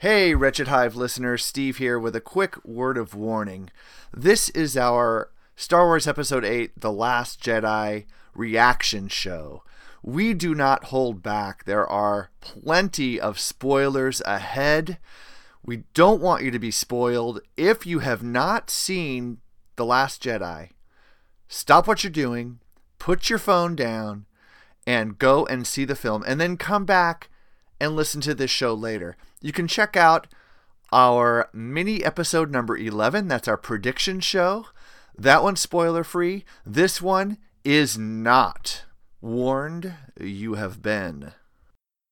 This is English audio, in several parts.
Hey, Wretched Hive listeners, Steve here with a quick word of warning. This is our Star Wars Episode 8 The Last Jedi reaction show. We do not hold back. There are plenty of spoilers ahead. We don't want you to be spoiled. If you have not seen The Last Jedi, stop what you're doing, put your phone down, and go and see the film, and then come back and listen to this show later. You can check out our mini episode number 11. That's our prediction show. That one's spoiler free. This one is not. Warned, you have been.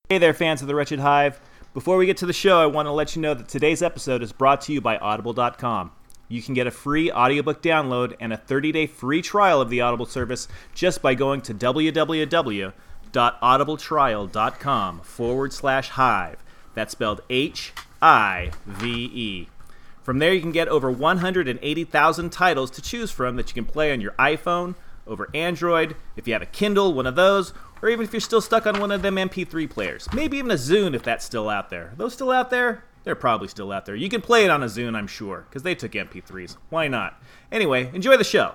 Hey there, fans of the Wretched Hive. Before we get to the show, I want to let you know that today's episode is brought to you by Audible.com. You can get a free audiobook download and a 30 day free trial of the Audible service just by going to www.audibletrial.com forward slash hive. That's spelled H I V E. From there, you can get over 180,000 titles to choose from that you can play on your iPhone, over Android, if you have a Kindle, one of those, or even if you're still stuck on one of them MP3 players. Maybe even a Zune if that's still out there. Are those still out there? They're probably still out there. You can play it on a Zune, I'm sure, because they took MP3s. Why not? Anyway, enjoy the show.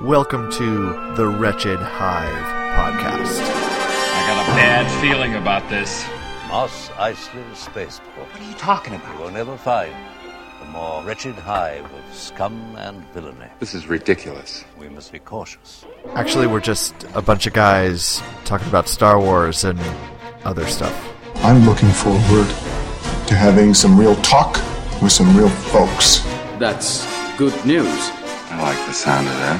Welcome to the Wretched Hive podcast. I got a bad feeling about this. Mos Eisley Spaceport. What are you talking about? You about? will never find a more wretched hive of scum and villainy. This is ridiculous. We must be cautious. Actually, we're just a bunch of guys talking about Star Wars and other stuff. I'm looking forward to having some real talk with some real folks. That's good news. I like the sound of that.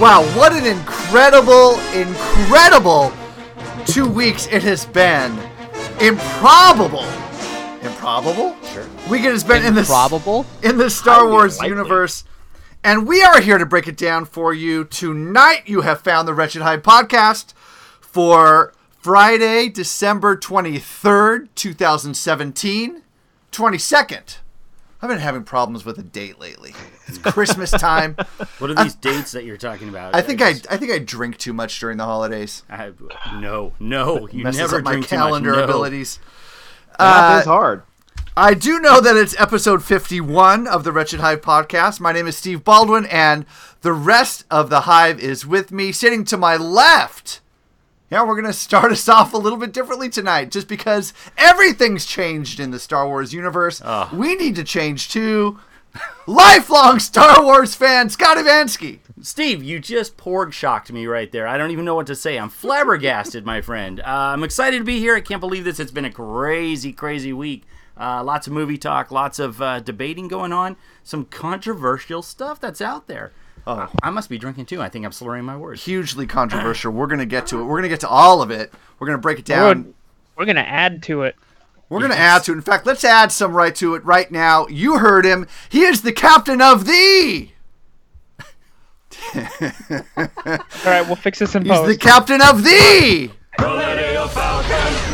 Wow, what an incredible, incredible two weeks it has been. Improbable. Improbable? Sure. Week it has been in this Probable. in the Star Wars universe. And we are here to break it down for you. Tonight, you have found the Wretched Hive podcast for Friday, December 23rd, 2017. 22nd. I've been having problems with a date lately. It's Christmas time. What are these dates that you're talking about? I think I, just- I think I drink too much during the holidays. I- no, no, you Messes never up my calendar too much. No. abilities. Math uh, is hard. I do know that it's episode 51 of the Wretched Hive podcast. My name is Steve Baldwin, and the rest of the Hive is with me, sitting to my left. Yeah, we're going to start us off a little bit differently tonight, just because everything's changed in the Star Wars universe. We need to change too. Lifelong Star Wars fan, Scott Ivansky. Steve, you just porg shocked me right there. I don't even know what to say. I'm flabbergasted, my friend. Uh, I'm excited to be here. I can't believe this. It's been a crazy, crazy week. Uh, lots of movie talk, lots of uh, debating going on, some controversial stuff that's out there. Oh. I must be drinking too. I think I'm slurring my words. Hugely controversial. We're going to get to it. We're going to get to all of it. We're going to break it We're, down. we're gonna add to it. We're going to add to it. In fact, let's add some right to it right now. You heard him. He is the captain of the. All right, we'll fix this in He's post. He's the captain of the.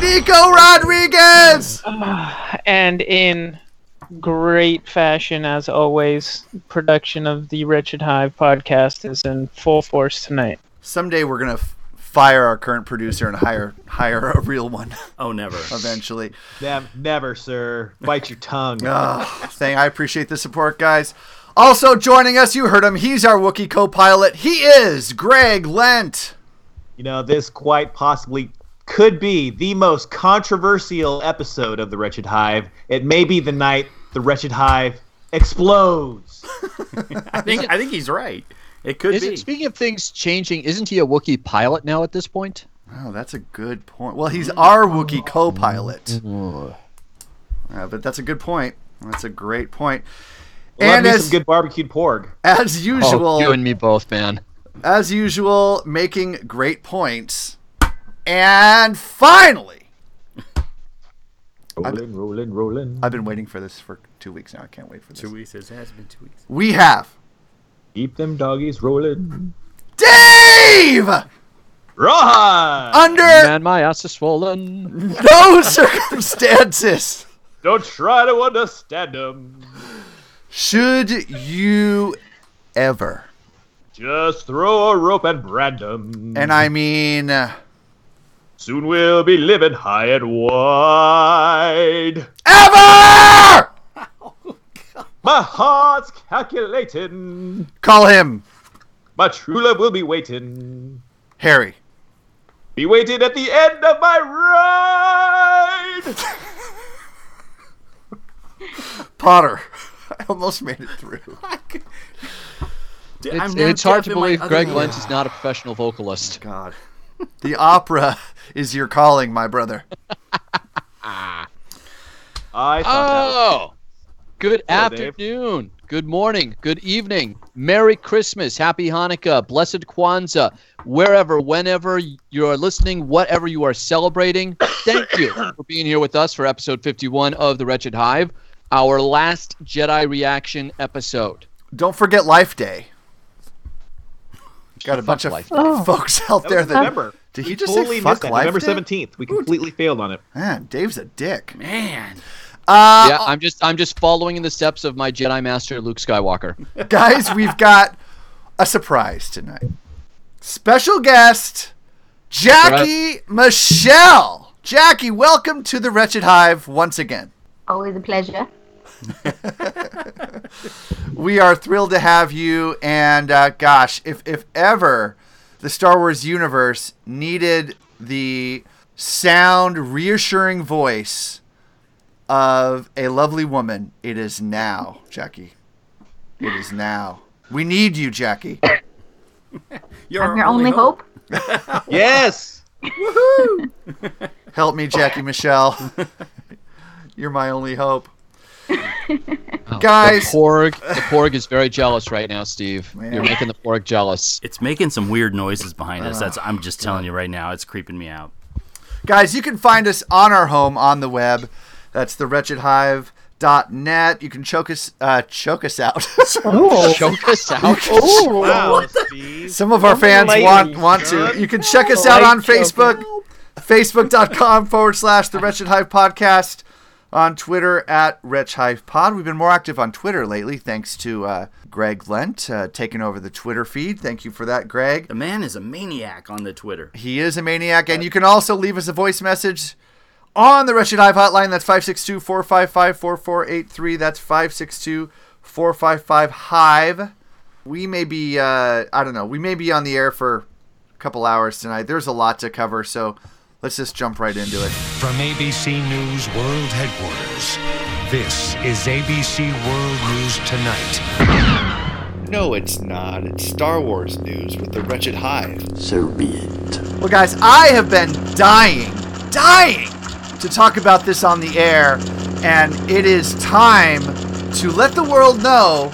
Nico Rodriguez. and in great fashion, as always, production of the Wretched Hive podcast is in full force tonight. Someday we're going to f- fire our current producer and hire hire a real one Oh, never. eventually. Never, never, sir. Bite your tongue. Ah, thing. I appreciate the support, guys. Also joining us, you heard him. He's our Wookiee co-pilot. He is Greg Lent. You know, this quite possibly could be the most controversial episode of The Wretched Hive. It may be the night The Wretched Hive explodes. I think I think he's right. It could Is be. it, speaking of things changing, isn't he a Wookiee pilot now at this point? Oh, that's a good point. Well, he's our Wookiee co-pilot. Uh, but that's a good point. That's a great point. Love and me as, some good barbecued porg. as usual, Oh, you and me both, man. as usual, making great points. And finally, Rolling, rolling, rolling. I've been waiting for this for two weeks now. I can't wait for this. two weeks. It has been two weeks. We have Keep them doggies rolling. Dave Rawhide! under Man, my ass is swollen. no circumstances Don't try to understand them. should you ever, Just throw a rope and brand them. and I mean uh, Soon we'll be living high and wide. Ever! My heart's calculating. Call him My true love will be waiting. Harry. Be waiting at the end of my ride. Potter. I almost made it through. Dude, It's, it's hard to believe Greg ear. Lentz is not a professional vocalist. God. The opera is your calling, my brother. I thought that was Oh, good Hello, Dave. afternoon, good morning, good evening, Merry Christmas, Happy Hanukkah, Blessed Kwanzaa, wherever, whenever you are listening, whatever you are celebrating. Thank you for being here with us for episode 51 of The Wretched Hive, our last Jedi reaction episode. Don't forget Life Day. Got a bunch of Life Day. Oh. folks out That there was that. November. Did We he just totally say fuck. Life November seventeenth. We completely failed on it. Man, Dave's a dick. Man, Uh, yeah, I'm just I'm just following in the steps of my Jedi Master Luke Skywalker. guys, we've got a surprise tonight. Special guest, Jackie Michelle. Jackie, welcome to the Wretched Hive once again. Always a pleasure. We are thrilled to have you, and uh, gosh, if if ever the Star Wars universe needed the sound, reassuring voice of a lovely woman, it is now, Jackie. It is now. We need you, Jackie. you're I'm your only hope. Yes. Woohoo! Help me, Jackie Michelle. You're my only hope. Oh, Guys. the Porg, the Porg is very jealous right now, Steve. Man. You're making the Porg jealous. It's making some weird noises behind us. That's I'm just telling you right now. It's creeping me out. Guys, you can find us on our home on the web. That's the wretchedhive.net. You can choke us uh, choke us out. Choke us out. Wow, Some of our fans lightly, want want to. You can check us out on Facebook. Facebook.com forward slash the Wretched Hive Podcast. On Twitter at Wretch Hive Pod. We've been more active on Twitter lately, thanks to uh, Greg Lent uh, taking over the Twitter feed. Thank you for that, Greg. The man is a maniac on the Twitter. He is a maniac, and you can also leave us a voice message on the Wretched Hive hotline. That's 562 455 4483. That's 562 455 Hive. We may be, uh, I don't know, we may be on the air for a couple hours tonight. There's a lot to cover, so let's just jump right into it. From ABC News World Headquarters, this is ABC World News Tonight. No, it's not. It's Star Wars news with the Wretched Hive. So be it. Well, guys, I have been dying, dying to talk about this on the air, and it is time to let the world know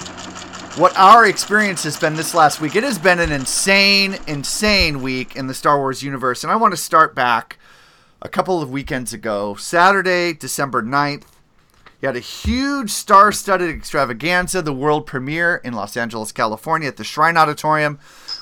what our experience has been this last week. It has been an insane, insane week in the Star Wars universe, and I want to start back a couple of weekends ago, Saturday, December 9th. You had a huge star studded extravaganza, the world premiere in Los Angeles, California at the Shrine Auditorium.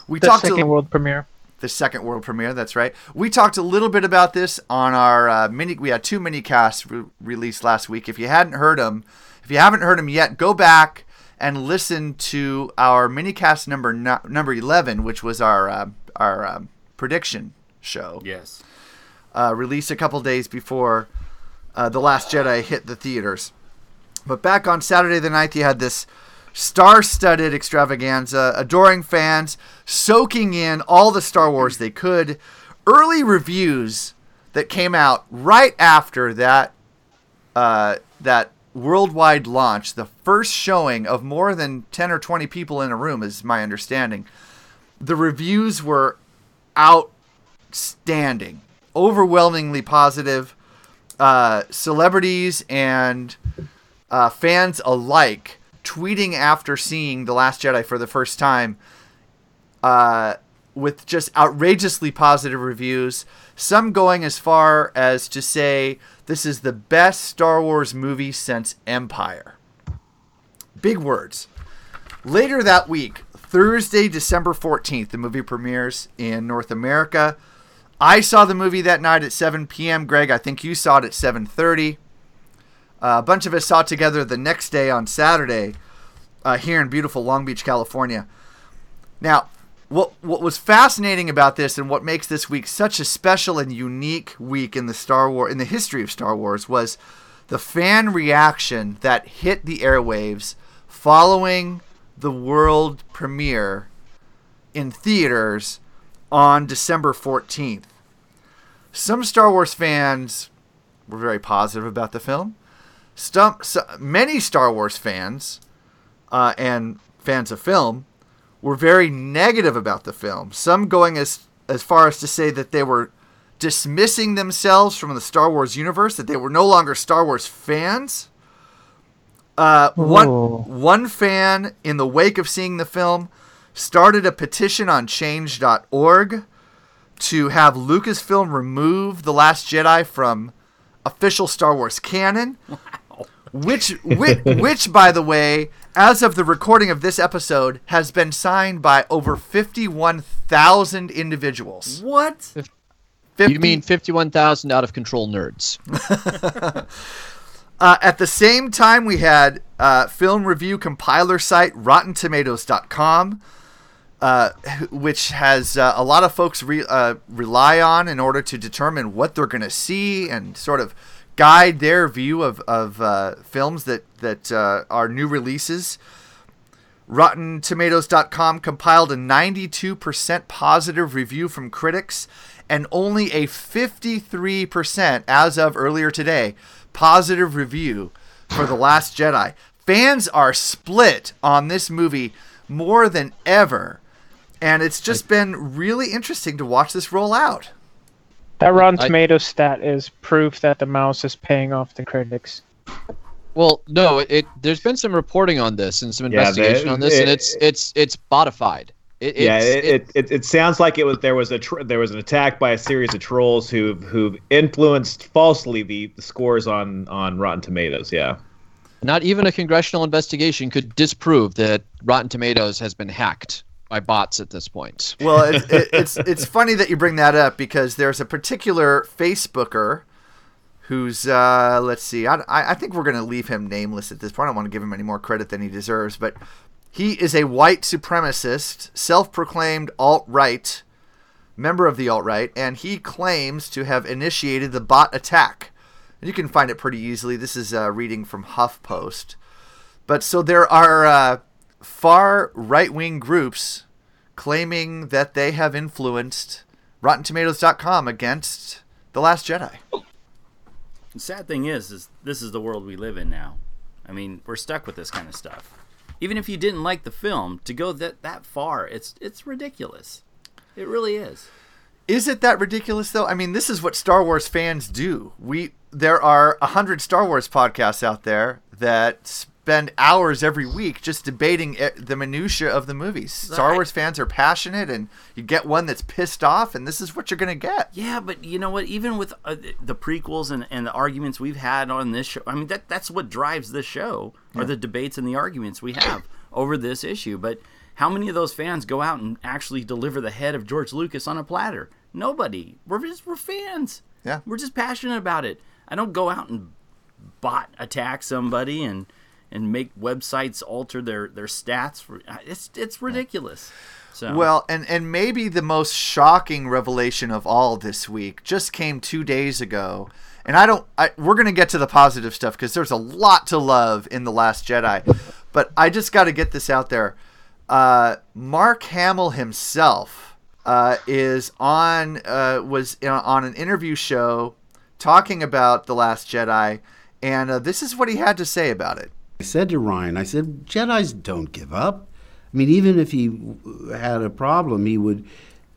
We The talked second to world premiere. the second world premiere. That's right. We talked a little bit about this on our uh, mini. We had two mini casts re- released last week. If you hadn't heard them, if you haven't heard them yet, go back and listen to our mini cast number no, number eleven, which was our uh, our um, prediction show. Yes. Uh, released a couple days before uh, the Last Jedi hit the theaters. But back on Saturday the 9th, you had this star-studded extravaganza, adoring fans, soaking in all the Star Wars they could. Early reviews that came out right after that uh, that worldwide launch, the first showing of more than 10 or 20 people in a room, is my understanding. The reviews were outstanding, overwhelmingly positive. Uh, celebrities and uh, fans alike tweeting after seeing The Last Jedi for the first time uh, with just outrageously positive reviews. Some going as far as to say this is the best Star Wars movie since Empire. Big words. Later that week, Thursday, December 14th, the movie premieres in North America. I saw the movie that night at 7 p.m. Greg, I think you saw it at 7:30. Uh, a bunch of us saw it together the next day on Saturday uh, here in beautiful Long Beach, California. Now, what what was fascinating about this and what makes this week such a special and unique week in the Star Wars in the history of Star Wars was the fan reaction that hit the airwaves following the world premiere in theaters on December 14th. Some Star Wars fans were very positive about the film. Some, so, many Star Wars fans uh, and fans of film were very negative about the film. Some going as as far as to say that they were dismissing themselves from the Star Wars universe, that they were no longer Star Wars fans. Uh, one one fan, in the wake of seeing the film, started a petition on Change.org to have Lucasfilm remove the Last Jedi from official Star Wars canon. Which, which, which, by the way, as of the recording of this episode, has been signed by over fifty-one thousand individuals. What? 50 You mean 51,000 out of control nerds? Uh, at the same time, we had uh, film review compiler site RottenTomatoes.com, uh, which has uh, a lot of folks re- uh, rely on in order to determine what they're going to see and sort of guide their view of, of uh, films that, that uh, are new releases. RottenTomatoes.com compiled a 92% positive review from critics and only a 53% as of earlier today positive review for The Last Jedi. Fans are split on this movie more than ever. And it's just been really interesting to watch this roll out. That Rotten I- Tomatoes stat is proof that the mouse is paying off the critics. Well, no, it, it there's been some reporting on this and some Yeah, investigation they- on this, and it's it's it's bodified. It, yeah, it, it, it, it sounds like it was there was a tr- there was an attack by a series of trolls who who influenced falsely the, the scores on on Rotten Tomatoes. Yeah. Not even a congressional investigation could disprove that Rotten Tomatoes has been hacked by bots at this point. Well, it, it, it's it's funny that you bring that up because there's a particular Facebooker who's uh, let's see, I, I think we're gonna leave him nameless at this point. I don't want to give him any more credit than he deserves, but he is a white supremacist, self-proclaimed alt-right member of the alt-right, and he claims to have initiated the bot attack. And you can find it pretty easily. This is a reading from HuffPost. But so there are uh, far right wing groups claiming that they have influenced RottenTomatoes.com against The Last Jedi. The sad thing is, is this is the world we live in now. I mean, we're stuck with this kind of stuff. Even if you didn't like the film, to go that that far, it's it's ridiculous. It really is. Is it that ridiculous though? I mean, this is what Star Wars fans do. We there are a hundred Star Wars podcasts out there that spend hours every week just debating e- the minutia of the movies. Star Right. Wars fans are passionate, and you get one that's pissed off, and this is what you're gonna get. Yeah, but you know what? Even with uh, the prequels and, and the arguments we've had on this show, I mean that that's what drives this show, are the debates and the arguments we have over this issue. But how many of those fans go out and actually deliver the head of George Lucas on a platter? Nobody. We're just we're fans. Yeah. We're just passionate about it. I don't go out and bot attack somebody and and make websites alter their their stats. For, it's it's ridiculous. So Well, and and maybe the most shocking revelation of all this week just came two days ago. And I don't. I, we're gonna get to the positive stuff because there's a lot to love in the Last Jedi, but I just got to get this out there. Uh, Mark Hamill himself uh, is on uh, was in- on an interview show talking about the Last Jedi, and uh, this is what he had to say about it. I said to Rian, I said, Jedi's don't give up. I mean, even if he had a problem, he would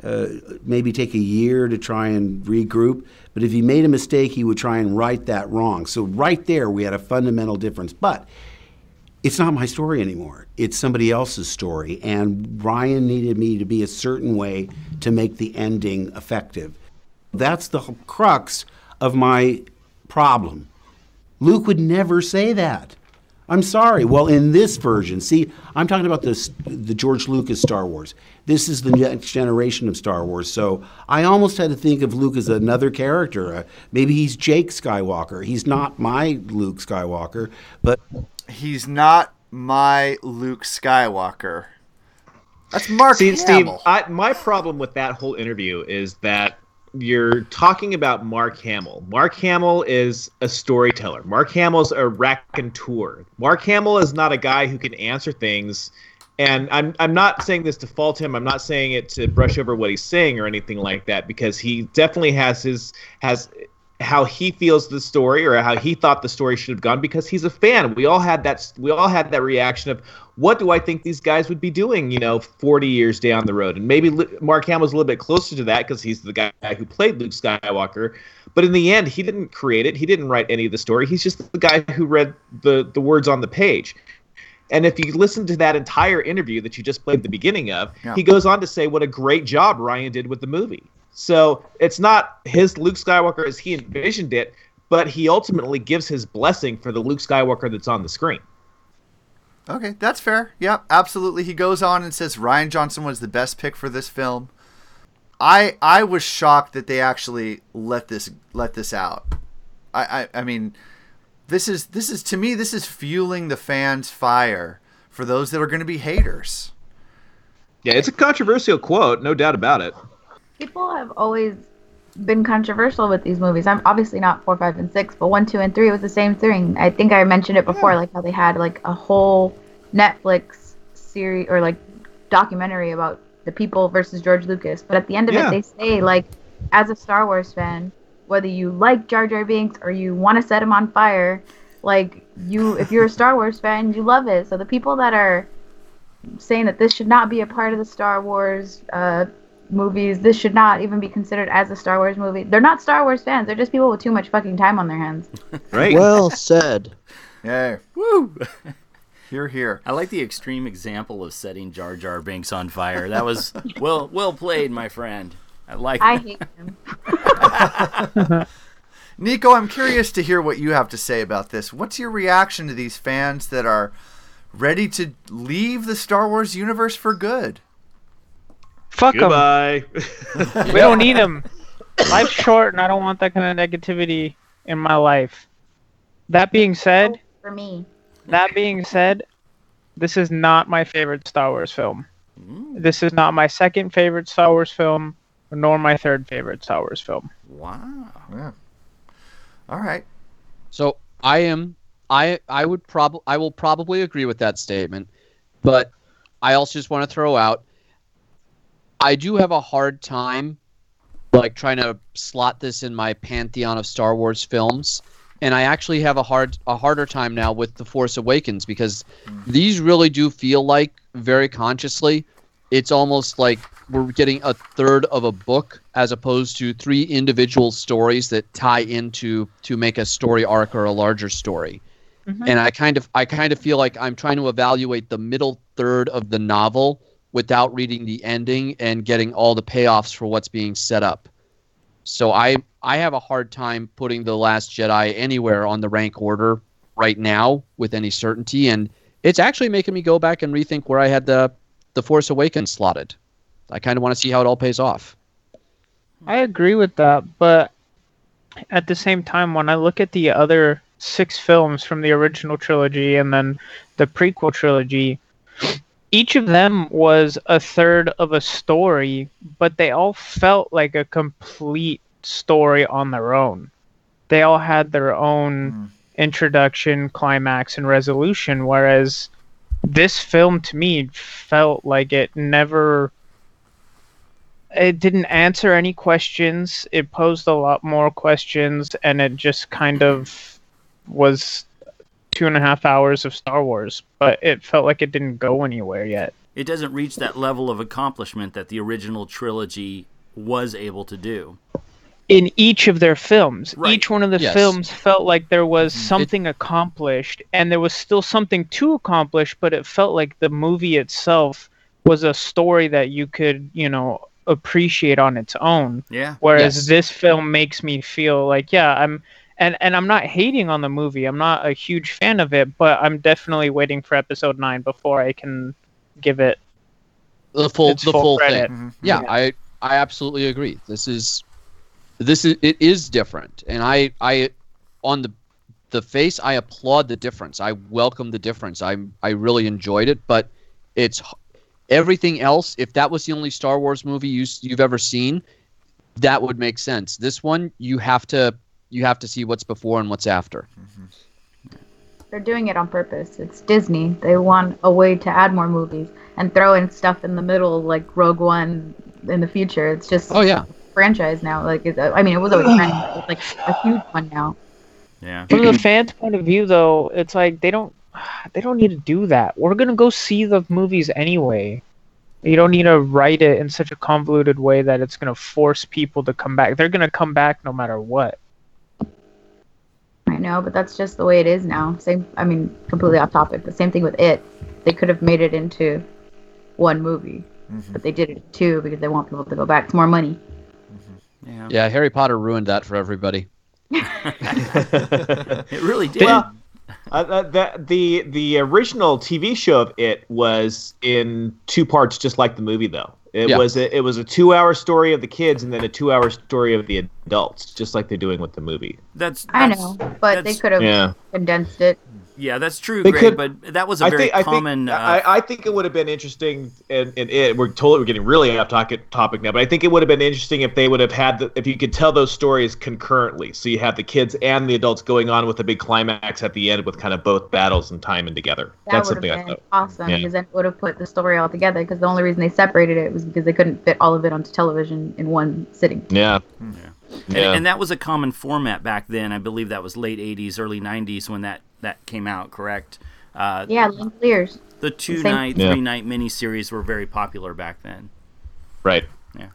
uh, maybe take a year to try and regroup. But if he made a mistake, he would try and right that wrong. So right there, we had a fundamental difference. But it's not my story anymore. It's somebody else's story. And Rian needed me to be a certain way to make the ending effective. That's the crux of my problem. Luke would never say that. I'm sorry. Well, in this version, see, I'm talking about this, the George Lucas Star Wars. This is the next generation of Star Wars. So I almost had to think of Luke as another character. Uh, maybe he's Jake Skywalker. He's not my Luke Skywalker, but He's not my Luke Skywalker. That's Mark See, Steve, I, my problem with that whole interview is that you're talking about Mark Hamill. Mark Hamill is a storyteller. Mark Hamill's a raconteur. Mark Hamill is not a guy who can answer things. And I'm I'm not saying this to fault him. I'm not saying it to brush over what he's saying or anything like that because he definitely has his has how he feels the story or how he thought the story should have gone because he's a fan. We all had that we all had that reaction of what do I think these guys would be doing, you know, 40 years down the road. And maybe Mark Hamill's a little bit closer to that because he's the guy who played Luke Skywalker. But in the end, he didn't create it. He didn't write any of the story. He's just the guy who read the the words on the page. And if you listen to that entire interview that you just played the beginning of, Yeah. he goes on to say what a great job Rian did with the movie. So it's not his Luke Skywalker as he envisioned it, but he ultimately gives his blessing for the Luke Skywalker that's on the screen. Okay, that's fair. Yep, absolutely. He goes on and says Rian Johnson was the best pick for this film. I I was shocked that they actually let this let this out. I I, I mean, this is this is to me this is fueling the fans' fire for those that are going to be haters. Yeah, it's a controversial quote, no doubt about it. People have always been controversial with these movies. I'm obviously not four, five, and six, but one, two, and three was the same thing. I think I mentioned it before, like how they had like a whole Netflix series or like documentary about the people versus George Lucas. But at the end of Yeah. it, they say like, as a Star Wars fan, whether you like Jar Jar Binks or you want to set him on fire, like you, if you're a Star Wars fan, you love it. So the people that are saying that this should not be a part of the Star Wars uh, movies. This should not even be considered as a Star Wars movie. They're not Star Wars fans. They're just people with too much fucking time on their hands. Right. Well said. Yeah. Woo! Here, here. I like the extreme example of setting Jar Jar Binks on fire. That was well well played, my friend. I like I hate him. Nico, I'm curious to hear what you have to say about this. What's your reaction to these fans that are ready to leave the Star Wars universe for good? Fuck 'em. Goodbye. We don't need them. Life's short, and I don't want that kind of negativity in my life. That being said, oh, For me. that being said, this is not my favorite Star Wars film. Mm. This is not my second favorite Star Wars film, nor my third favorite Star Wars film. Wow. Yeah. All right. So I am I I would probably I will probably agree with that statement, but I also just want to throw out I do have a hard time like trying to slot this in my pantheon of Star Wars films. And I actually have a hard a harder time now with The Force Awakens because these really do feel like very consciously it's almost like we're getting a third of a book as opposed to three individual stories that tie into to make a story arc or a larger story. Mm-hmm. And I kind of I kind of feel like I'm trying to evaluate the middle third of the novel without reading the ending and getting all the payoffs for what's being set up. So I I have a hard time putting the Last Jedi anywhere on the rank order right now with any certainty, and it's actually making me go back and rethink where I had the the Force Awakens slotted. I kind of want to see how it all pays off. I agree with that, but at the same time, when I look at the other six films from the original trilogy and then the prequel trilogy, each of them was a third of a story, but they all felt like a complete story on their own. They all had their own hmm. introduction, climax, and resolution, whereas this film to me felt like it never it didn't answer any questions. It posed a lot more questions, and it just kind of was two and a half hours of Star Wars. But it felt like it didn't go anywhere yet. It doesn't reach that level of accomplishment that the original trilogy was able to do. In each of their films, Right. each one of the Yes. films felt like there was mm-hmm. something accomplished, and there was still something to accomplish. But it felt like the movie itself was a story that you could, you know, appreciate on its own. Yeah. Whereas Yes. this film makes me feel like, yeah, I'm, and and I'm not hating on the movie. I'm not a huge fan of it, but I'm definitely waiting for episode nine before I can give it the full its the full credit. Mm-hmm. thing. Yeah, I I absolutely agree. This is this is it is different, and I I on the the face I applaud the difference. I welcome the difference. I I really enjoyed it, but it's Everything else, if that was the only Star Wars movie you, you've ever seen, that would make sense. This one, you have to you have to see what's before and what's after. They're doing it on purpose. It's Disney. They want a way to add more movies and throw in stuff in the middle like Rogue One in the future. It's just Oh yeah. franchise now. Like it's, I mean, it was always a franchise. It's like a huge one now. Yeah. From the fans' point of view, though, it's like they don't they don't need to do that. We're gonna go see the movies anyway. You don't need to write it in such a convoluted way that it's gonna force people to come back. They're gonna come back no matter what. I know, but that's just the way it is now. Same. I mean, completely off topic. but same thing with it. They could have made it into one movie, but they did it in two because they want people to go back. It's more money. Yeah. Yeah, Harry Potter ruined that for everybody. It really did. Well, uh, uh, the, the the original TV show of it was in two parts, just like the movie. Though it Yeah. was a, it was a two hour story of the kids and then a two hour story of the adults, just like they're doing with the movie. That's, I know, but they could have Yeah. condensed it. Yeah, that's true, They Greg. could- but that was a I very think, I common. think, uh, I, I think it would have been interesting, and, and it we're totally we're getting really off topic topic now, but I think it would have been interesting if they would have had the, if you could tell those stories concurrently, so you have the kids and the adults going on with a big climax at the end with kind of both battles and timing together. That That's would something have I been thought. awesome Yeah. because then it would have put the story all together. Because the only reason they separated it was because they couldn't fit all of it onto television in one sitting. Yeah. And, Yeah. and that was a common format back then. I believe that was late '80s, early '90s when that that came out. Correct? Uh, Yeah, Linklater's. The two Same- night, Yeah. three night miniseries were very popular back then. Right. Yeah.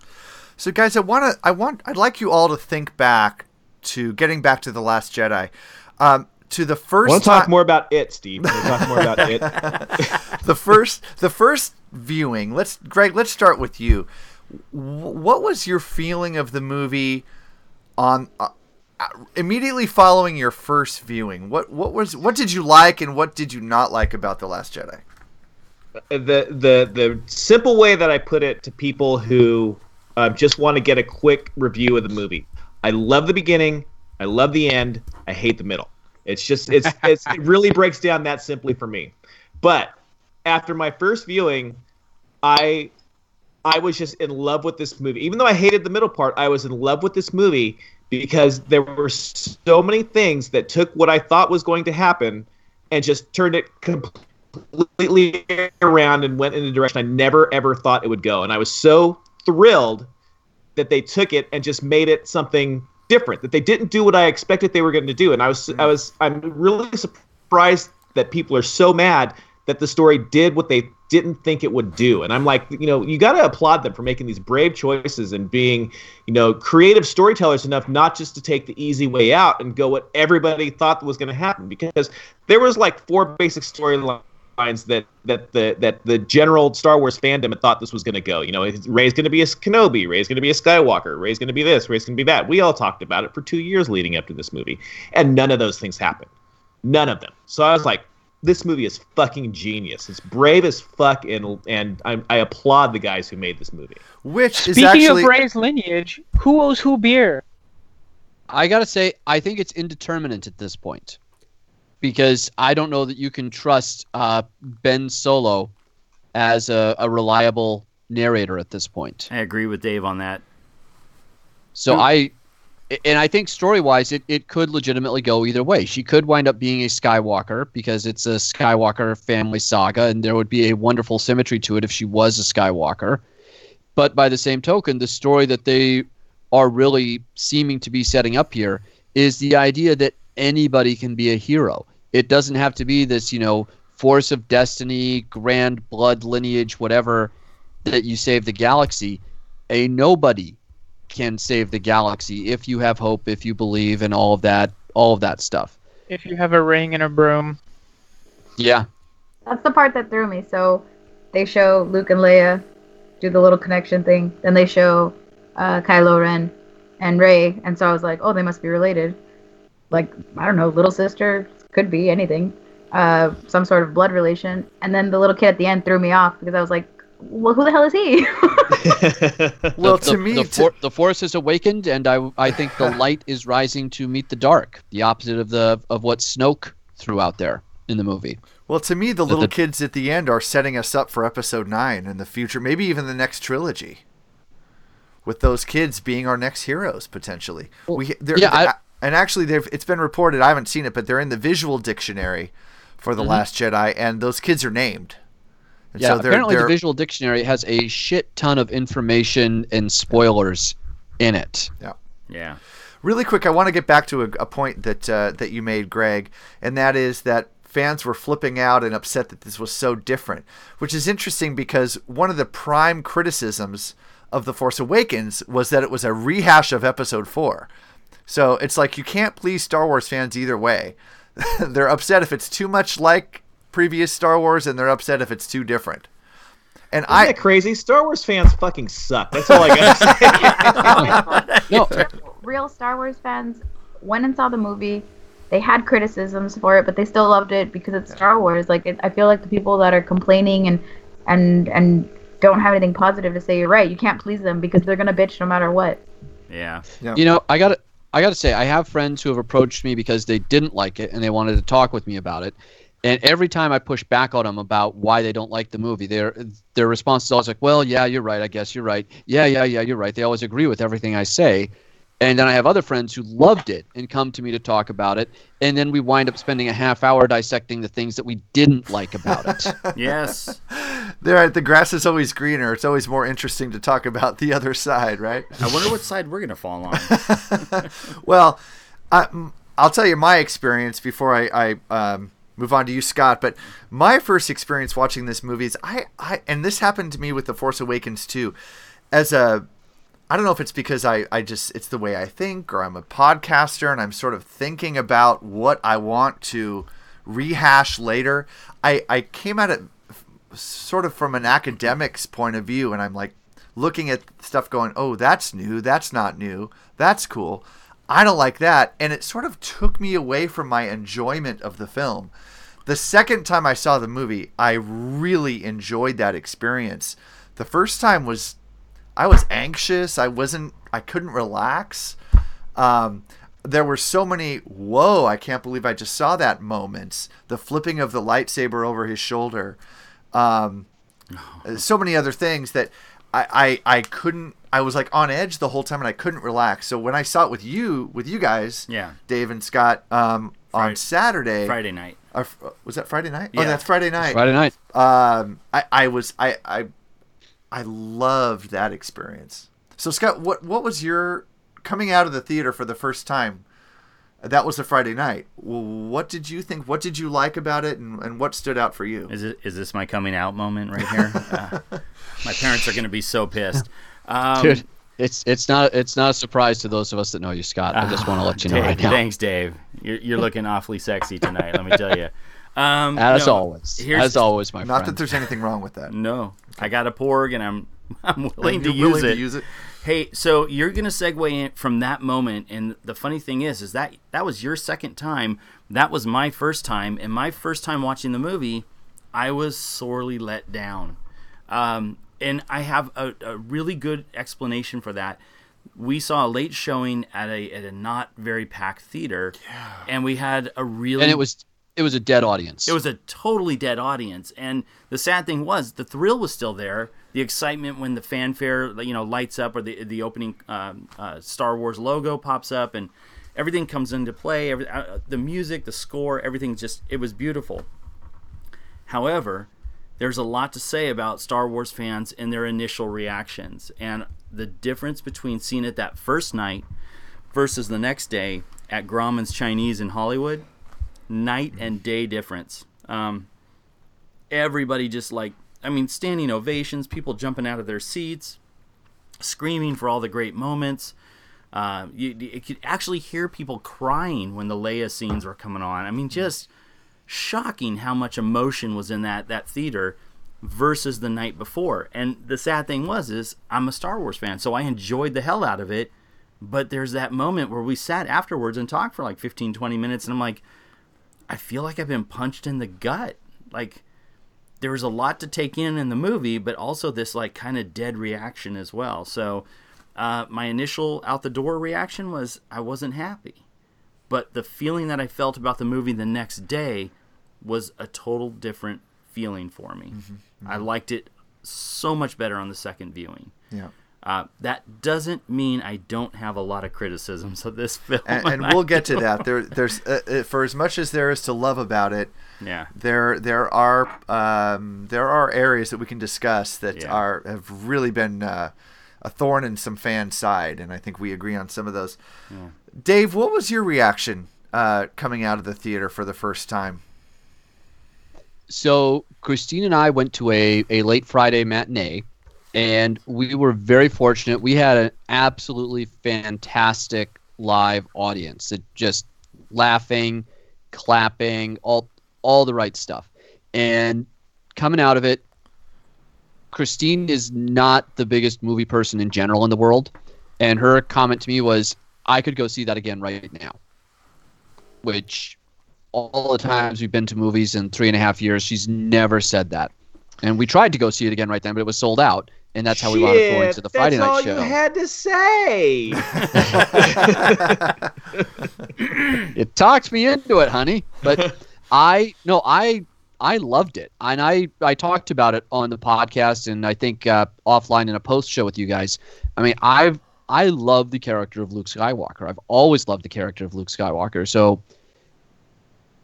So, guys, I want to. I want. I'd like you all to think back to getting back to the Last Jedi, um, to the first. want to talk ti- more about it, Steve. I want to talk more about it. the first. The first viewing. Let's, Greg. Let's start with you. W- What was your feeling of the movie on uh, immediately following your first viewing? What What was What did you like and what did you not like about the Last Jedi? the the the simple way that I put it to people who uh, just want to get a quick review of the movie. I love the beginning. I love the end. I hate the middle. It's just it's, it's it really breaks down that simply for me. But after my first viewing, I I was just in love with this movie. Even though I hated the middle part, I was in love with this movie because there were so many things that took what I thought was going to happen and just turned it completely around and went in a direction I never ever thought it would go. And I was so thrilled that they took it and just made it something different. That they didn't do what I expected they were going to do. And I was I was I'm really surprised that people are so mad that the story did what they didn't think it would do. And I'm like, you know, you got to applaud them for making these brave choices and being, you know, creative storytellers enough not just to take the easy way out and go what everybody thought was going to happen because there was like four basic storylines that that the that the general Star Wars fandom had thought this was going to go. You know, Rey's going to be a Kenobi, Rey's going to be a Skywalker, Rey's going to be this, Rey's going to be that. We all talked about it for 2 years leading up to this movie, and none of those things happened. None of them. So I was like, this movie is fucking genius. It's brave as fuck, and and I, I applaud the guys who made this movie. Which is Speaking actually of Rey's lineage, who owes who beer? I gotta say, I think it's indeterminate at this point, because I don't know that you can trust uh, Ben Solo as a, a reliable narrator at this point. I agree with Dave on that. So I, and I think story wise, it, it could legitimately go either way. She could wind up being a Skywalker because it's a Skywalker family saga, and there would be a wonderful symmetry to it if she was a Skywalker. But by the same token, the story that they are really seeming to be setting up here is the idea that anybody can be a hero. It doesn't have to be this, you know, force of destiny, grand blood lineage, whatever, that you save the galaxy. A nobody can save the galaxy if you have hope, if you believe, and all of that, all of that stuff. If you have a ring and a broom. Yeah, That's the part that threw me. So they show Luke and Leia do the little connection thing. Then they show uh, Kylo Ren and Rey, and so I was like, oh, they must be related. Like I don't know, little sister could be anything, uh, some sort of blood relation. And then the little kid at the end threw me off because I was like, well, who the hell is he? Well, the, to the- me, the, to- for, the force has awakened, and I, I think the light is rising to meet the dark. The opposite of the of what Snoke threw out there in the movie. Well, to me, the That little the- kids at the end are setting us up for episode nine in the future, maybe even the next trilogy. With those kids being our next heroes potentially. we they're, yeah, I- and actually, they've it's been reported. I haven't seen it, but they're in the visual dictionary for the Mhm. Last Jedi, and those kids are named. And yeah, so they're, apparently the they're- visual dictionary has a shit ton of information and spoilers in it. Yeah. Yeah. Really quick, I want to get back to a, a point that uh, that you made, Greg, and that is that fans were flipping out and upset that this was so different, which is interesting because one of the prime criticisms of The Force Awakens was that it was a rehash of Episode Four. So it's like you can't please Star Wars fans either way. they're upset if it's too much like previous Star Wars, and they're upset if it's too different. And Isn't I that crazy? Star Wars fans fucking suck. That's all I gotta say. no, Real Star Wars fans went and saw the movie. They had criticisms for it, but they still loved it because it's Star Wars. Like it, I feel like the people that are complaining and and and don't have anything positive to say, you're right. You can't please them because they're gonna bitch no matter what. Yeah. You know, I got to I got to say I have friends who have approached me because they didn't like it and they wanted to talk with me about it. And every time I push back on them about why they don't like the movie, their their response is always like, "Well, yeah, you're right. I guess you're right. Yeah, yeah, yeah, you're right." They always agree with everything I say. And then I have other friends who loved it and come to me to talk about it, and then we wind up spending a half hour dissecting the things that we didn't like about it. Yes. there, the grass is always greener. It's always more interesting to talk about the other side, right? I wonder what side we're gonna fall on. well, I, will tell you my experience before I, I um, move on to you, Scott. But my first experience watching this movie is I, I, and this happened to me with The Force Awakens too. As a, I don't know if it's because I, I just it's the way I think, or I'm a podcaster and I'm sort of thinking about what I want to rehash later. I, I came at it sort of from an academic's point of view, and I'm like looking at stuff going, oh, that's new, that's not new, that's cool. I don't like that. And it sort of took me away from my enjoyment of the film. The second time I saw the movie, I really enjoyed that experience. The first time was, I was anxious. I wasn't, I couldn't relax. Um, there were so many, whoa, I can't believe I just saw that moments. The flipping of the lightsaber over his shoulder. Um, so many other things that I, I, I couldn't I was like on edge the whole time and I couldn't relax. So when I saw it with you with you guys, Yeah. Dave and Scott, um, on Saturday, Friday night. Uh, was that Friday night? Yeah. Oh, that's Friday night. Friday night. Um, I, I was I, I I loved that experience. So Scott, what what was your coming out of the theater for the first time? That was a Friday night. Well, what did you think? What did you like about it, and, and what stood out for you? Is it is this my coming out moment right here? Uh, my parents are gonna be so pissed. Um, Dude, it's it's not it's not a surprise to those of us that know you, Scott. I just want to let you know Dave, right now. Thanks, Dave. You're, you're looking awfully sexy tonight. Let me tell you. Um, As no, always. here's- As always, my friend. Not friend. that there's anything wrong with that. No, I got a porg and I'm I'm willing to You're use willing it. to use it? Hey, so you're gonna segue in from that moment, and the funny thing is, is that that was your second time. That was my first time, and my first time watching the movie, I was sorely let down. Um, and I have a, a really good explanation for that. We saw a late showing at a at a not very packed theater, and we had a really and it was it was a dead audience. it was a totally dead audience, and the sad thing was the thrill was still there. The excitement when the fanfare, you know, lights up, or the the opening um, uh, Star Wars logo pops up, and everything comes into play. Every, uh, the music, the score, everything just it was beautiful. However, there's a lot to say about Star Wars fans and their initial reactions, and the difference between seeing it that first night versus the next day at Grauman's Chinese in Hollywood night and day difference. Um, everybody just like, I mean, standing ovations, people jumping out of their seats, screaming for all the great moments. Uh, you, you could actually hear people crying when the Leia scenes were coming on. I mean, just shocking how much emotion was in that that theater versus the night before. And the sad thing was, is I'm a Star Wars fan, so I enjoyed the hell out of it. But there's that moment where we sat afterwards and talked for like 15, 20 minutes, and I'm like, I feel like I've been punched in the gut. Like there was a lot to take in in the movie, but also this like kind of dead reaction as well. So uh, my initial out the door reaction was I wasn't happy, but the feeling that I felt about the movie the next day was a total different feeling for me. I liked it so much better on the second viewing. Yeah. Uh, that doesn't mean I don't have a lot of criticisms of this film, and, and we'll get to that. There, there's uh, uh, for as much as there is to love about it. Yeah. There, there are um, there are areas that we can discuss that Yeah. are have really been uh, a thorn in some fans' side, and I think we agree on some of those. Yeah. Dave, what was your reaction uh, coming out of the theater for the first time? So Christine and I went to a, a late Friday matinee, and we were very fortunate. We had an absolutely fantastic live audience that just laughing, clapping, all all the right stuff. And coming out of it, Christine is not the biggest movie person in general in the world, and her comment to me was, "I could go see that again right now," which all the times we've been to movies in three and a half years, she's never said that. And we tried to go see it again right then, but it was sold out, and that's how we wound up going to the Friday night show. that's all you had to say. it talked me into it, honey. But I no, I I loved it, and I I talked about it on the podcast, and I think uh, offline in a post show with you guys. I mean, I've I love the character of Luke Skywalker. I've always loved the character of Luke Skywalker. So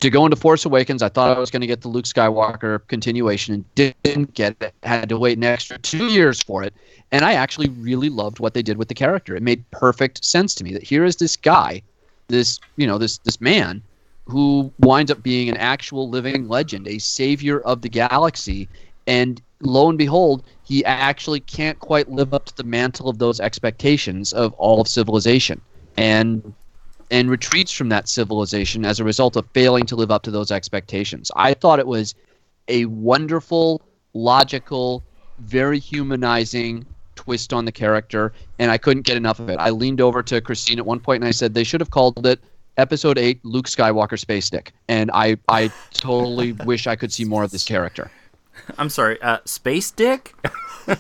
to go into Force Awakens, I thought I was going to get the Luke Skywalker continuation and didn't get it. Had to wait an extra two years for it. And I actually really loved what they did with the character. It made perfect sense to me that here is this guy, this you know this this man, who winds up being an actual living legend, a savior of the galaxy, and lo and behold, he actually can't quite live up to the mantle of those expectations of all of civilization, and and retreats from that civilization as a result of failing to live up to those expectations. I thought it was a wonderful, logical, very humanizing twist on the character, and I couldn't get enough of it. I leaned over to Christine at one point and I said they should have called it Episode Eight: Luke Skywalker Space Dick, and I I totally wish I could see more of this character. I'm sorry, uh, Space Dick? Luke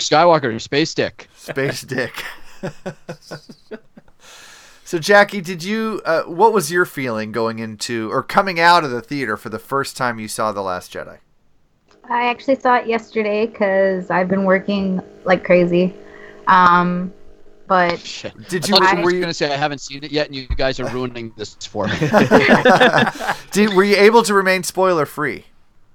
Skywalker Space Dick. Space Dick. so, Jackie, did you? Uh, what was your feeling going into or coming out of the theater for the first time you saw the Last Jedi? I actually saw it yesterday because I've been working like crazy. Um, but Did you? thought you Were were you, going to say I haven't seen it yet, and you guys are ruining this for me. did, were you able to remain spoiler free?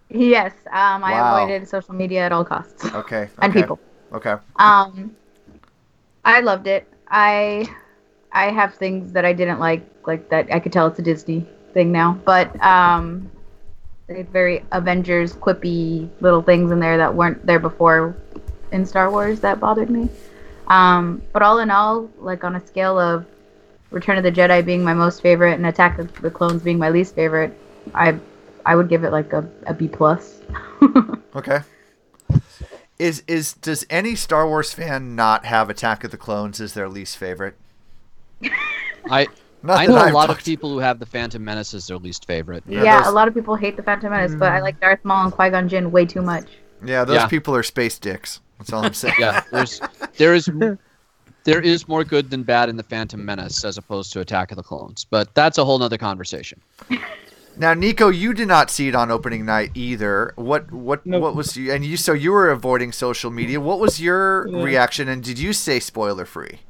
yes, um, I Wow. avoided social media at all costs. Okay. And okay, people. Okay. Um, I loved it. I I have things that I didn't like, like that. I could tell it's a Disney thing now, but um, they very Avengers quippy little things in there that weren't there before in Star Wars that bothered me. Um, but all in all, like on a scale of Return of the Jedi being my most favorite and Attack of the Clones being my least favorite, I I would give it like a, a B plus. Okay. Is is does any Star Wars fan not have Attack of the Clones as their least favorite? I Not I know a I've lot of talked- people who have the Phantom Menace as their least favorite. Yeah, a lot of people hate the Phantom Menace, but I mm. like Darth Maul and Qui Gon Jinn way too much. Yeah, those Yeah. people are space dicks. That's all I'm saying. yeah, there's there is there is more good than bad in the Phantom Menace as opposed to Attack of the Clones, but that's a whole nother conversation. Now, Nico, you did not see it on opening night either. What what what was you and you so you were avoiding social media. What was your Yeah. reaction and did you say spoiler free?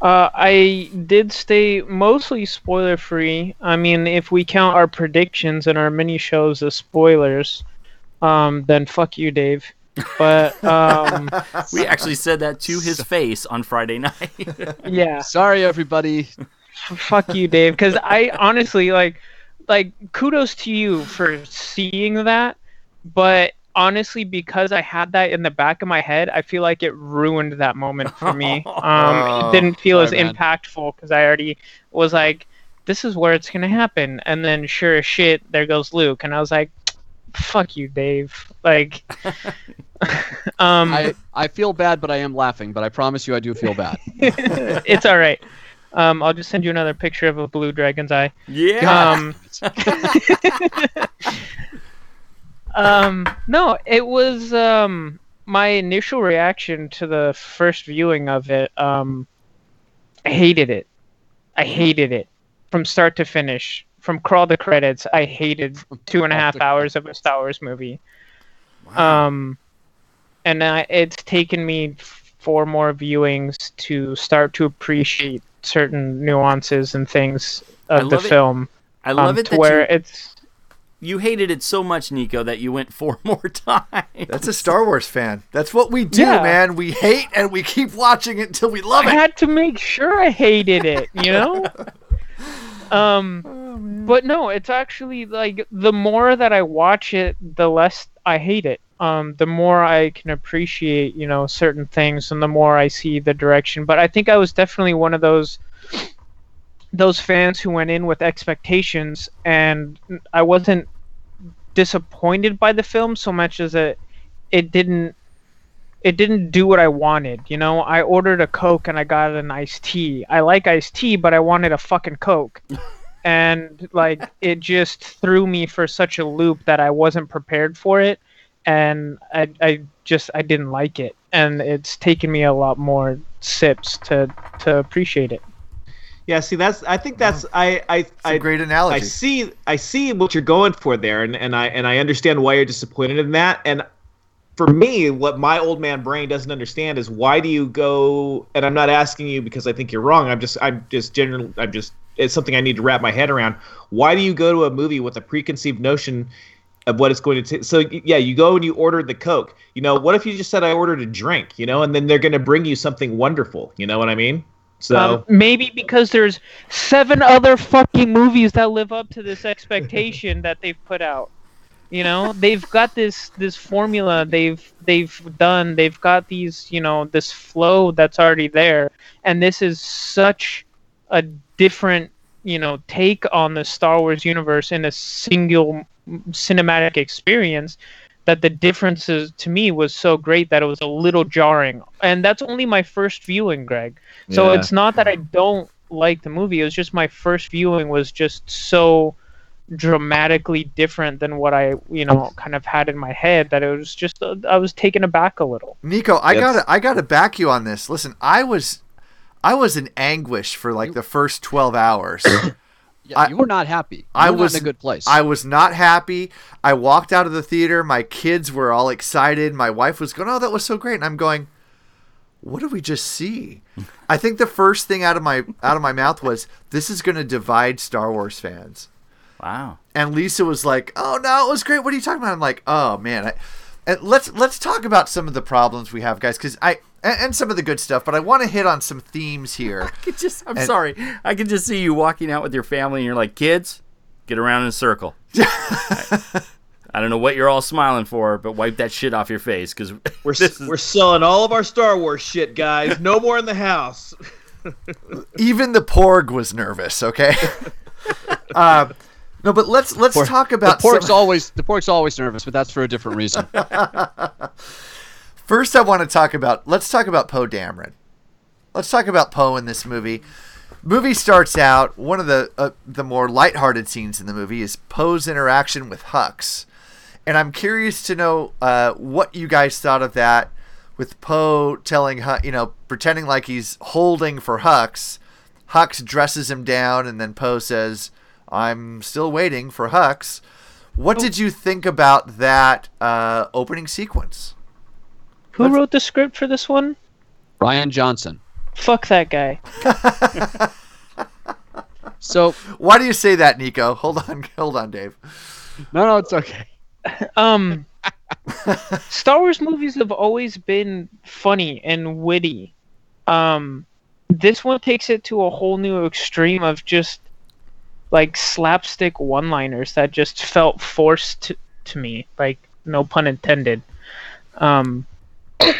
Uh, I did stay mostly spoiler free. I mean, if we count our predictions and our mini shows as spoilers, um, then fuck you, Dave. But um, we actually said that to his face on Friday night. yeah, Sorry, everybody. fuck you, Dave. Because I honestly like, like, kudos to you for seeing that. But honestly, because I had that in the back of my head, I feel like it ruined that moment for me. Um, it didn't feel as man. impactful because I already was like, this is where it's gonna happen, and then sure as shit, there goes Luke, and I was like, fuck you, Dave. Like, um, I I feel bad, but I am laughing. But I promise you, I do feel bad. it's all right. Um, I'll just send you another picture of a blue dragon's eye. Yeah. Um, um, no, it was um my initial reaction to the first viewing of it. Um, I hated it. I hated it from start to finish. from crawl to credits, I hated two and a half hours of a Star Wars movie. Um, and I, it's taken me four more viewings to start to appreciate certain nuances and things of the it- film. I love um, it to that where you- it's You hated it so much, Nico, that you went four more times. That's a Star Wars fan. That's what we do, Yeah. man. We hate and we keep watching it until we love it. I had to make sure I hated it, you know? um but no, it's actually like the more that I watch it, the less I hate it. Um the more I can appreciate, you know, certain things and the more I see the direction. But I think I was definitely one of those those fans who went in with expectations and I wasn't disappointed by the film so much as it it didn't it didn't do what I wanted. You know, I ordered a Coke and I got an iced tea. I like iced tea, but I wanted a fucking Coke. and like it just threw me for such a loop that I wasn't prepared for it and I I just I didn't like it. And it's taken me a lot more sips to to appreciate it. Yeah, see, that's. I think that's. I. I. I great analogy. I see. I see what you're going for there, and, and I and I understand why you're disappointed in that. And for me, what my old man brain doesn't understand is why do you go? And I'm not asking you because I think you're wrong. I'm just. I'm just generally. I'm just. It's something I need to wrap my head around. Why do you go to a movie with a preconceived notion? Of what it's going to take. So yeah, you go and you order the Coke. You know, what if you just said I ordered a drink? You know, and then they're going to bring you something wonderful. You know what I mean? So Um, maybe because there's seven other fucking movies that live up to this expectation that they've put out. You know, they've got this this formula they've they've done. They've got these, you know, this flow that's already there, and this is such a different, you know, take on the Star Wars universe in a single cinematic experience that the differences to me was so great that it was a little jarring. And that's only my first viewing, Greg. So Yeah. it's not that I don't like the movie. It was just my first viewing was just so dramatically different than what I, you know, kind of had in my head that it was just uh, I was taken aback a little. Nico, I Yes. gotta I gotta back you on this. Listen, I was I was in anguish for like the first twelve hours. Yeah, you were not happy. You I were not was in a good place. I was not happy. I walked out of the theater. My kids were all excited. My wife was going, "Oh, that was so great!" And I'm going, "What did we just see?" I think the first thing out of my out of my mouth was, "This is going to divide Star Wars fans." Wow. And Lisa was like, "Oh no, it was great. What are you talking about?" I'm like, "Oh man." I, and let's let's talk about some of the problems we have, guys, because I and, and some of the good stuff. But I want to hit on some themes here. I could just, I'm And- sorry. I can just see you walking out with your family and you're like, kids, get around in a circle. I, I don't know what you're all smiling for, but wipe that shit off your face because We're we're selling all of our Star Wars shit, guys. No more in the house. Even the Porg was nervous. Okay. uh, no, but let's let's Por- talk about the pork's some- always the pork's always nervous, but that's for a different reason. First, I want to talk about. Let's talk about Poe Dameron. Let's talk about Poe in this movie. Movie starts out. One of the uh, the more lighthearted scenes in the movie is Poe's interaction with Hux, and I'm curious to know uh, what you guys thought of that. With Poe telling you know, pretending like he's holding for Hux. Hux dresses him down, and then Poe says, "I'm still waiting for Hux." What did you think about that uh, opening sequence? Who wrote the script for this one? Rian Johnson. Fuck that guy. So Why do you say that, Nico? Hold on, hold on, Dave. no, no, it's okay. Um, Star Wars movies have always been funny and witty. Um, this one takes it to a whole new extreme of just like slapstick one-liners that just felt forced to, to me. Like no pun intended. Um,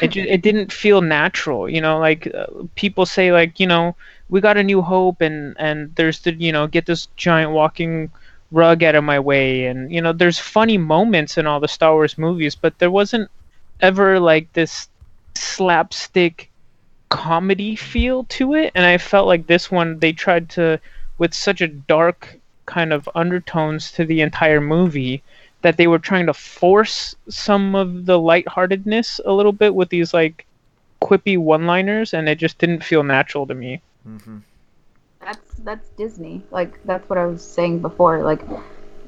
it ju- it didn't feel natural. You know, like uh, people say, like you know, we got a new hope, and and there's the you know get this giant walking rug out of my way, and you know, there's funny moments in all the Star Wars movies, but there wasn't ever like this slapstick comedy feel to it, and I felt like this one they tried to with such a dark kind of undertones to the entire movie that they were trying to force some of the lightheartedness a little bit with these like quippy one-liners and it just didn't feel natural to me. That's that's Disney. Like that's what I was saying before. Like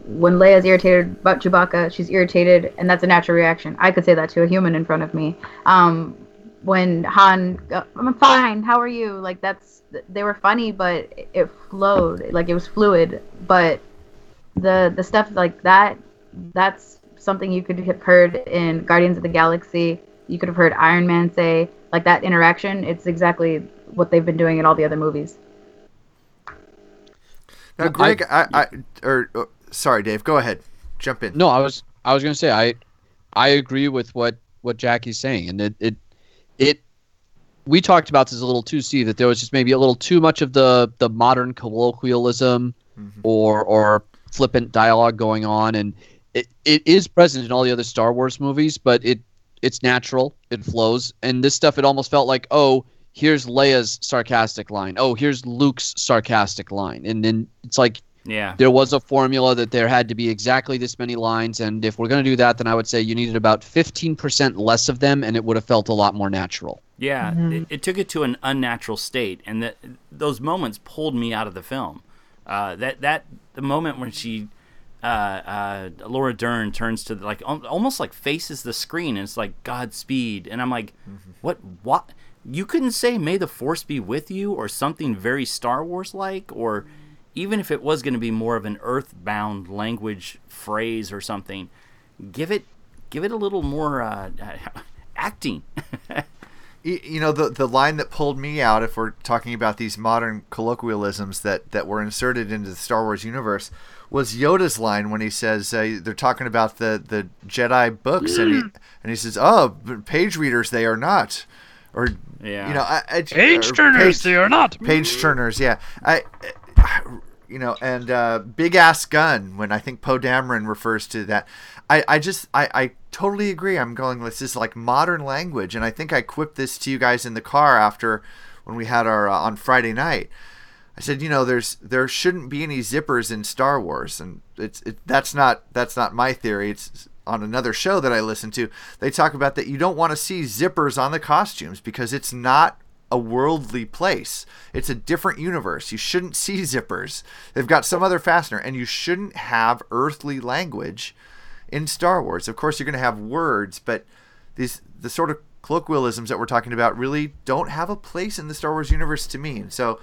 when Leia's irritated about Chewbacca, she's irritated, and that's a natural reaction. I could say that to a human in front of me. Um, when Han, go, I'm fine. How are you? Like that's they were funny, but it flowed. Like it was fluid. But the the stuff like that, that's something you could have heard in Guardians of the Galaxy. You could have heard Iron Man say like that interaction. It's exactly what they've been doing in all the other movies. Now, Greg, I, I, or uh, sorry, Dave, go ahead, jump in. No, I was I was going to say I I agree with what what Jackie's saying, and it it it we talked about this a little too, Steve, that there was just maybe a little too much of the the modern colloquialism Mm-hmm. or or flippant dialogue going on, and it, it is present in all the other Star Wars movies, but it it's natural, it flows, and this stuff it almost felt like oh here's Leia's sarcastic line, oh here's Luke's sarcastic line, and then it's like Yeah. there was a formula that there had to be exactly this many lines, and if we're going to do that, then I would say you needed about 15% less of them, and it would have felt a lot more natural. Yeah, it, it took it to an unnatural state, and that those moments pulled me out of the film. Uh, that that the moment when she, uh, uh, Laura Dern turns to the, like al- almost like faces the screen, and it's like Godspeed, and I'm like, what what? You couldn't say "May the Force be with you" or something very Star Wars like, or even if it was going to be more of an earthbound language phrase or something, give it give it a little more uh, acting. You know the the line that pulled me out if we're talking about these modern colloquialisms that that were inserted into the Star Wars universe was Yoda's line when he says uh, they're talking about the the Jedi books and he and he says oh page readers they are not or Yeah. you know I, I, Page or turners, they are not. page turners yeah. I you know and uh, big ass gun when I think Poe Dameron refers to that. I, I just I, I totally agree. I'm going this is like modern language and I think I quipped this to you guys in the car after when we had our uh, on Friday night I said you know there's there shouldn't be any zippers in Star Wars and it's it, that's not that's not my theory it's on another show that I listen to they talk about that you don't want to see zippers on the costumes because it's not a worldly place. It's a different universe. You shouldn't see zippers. They've got some other fastener, and you shouldn't have earthly language in Star Wars. Of course, you're going to have words, but these the sort of colloquialisms that we're talking about really don't have a place in the Star Wars universe to me. And so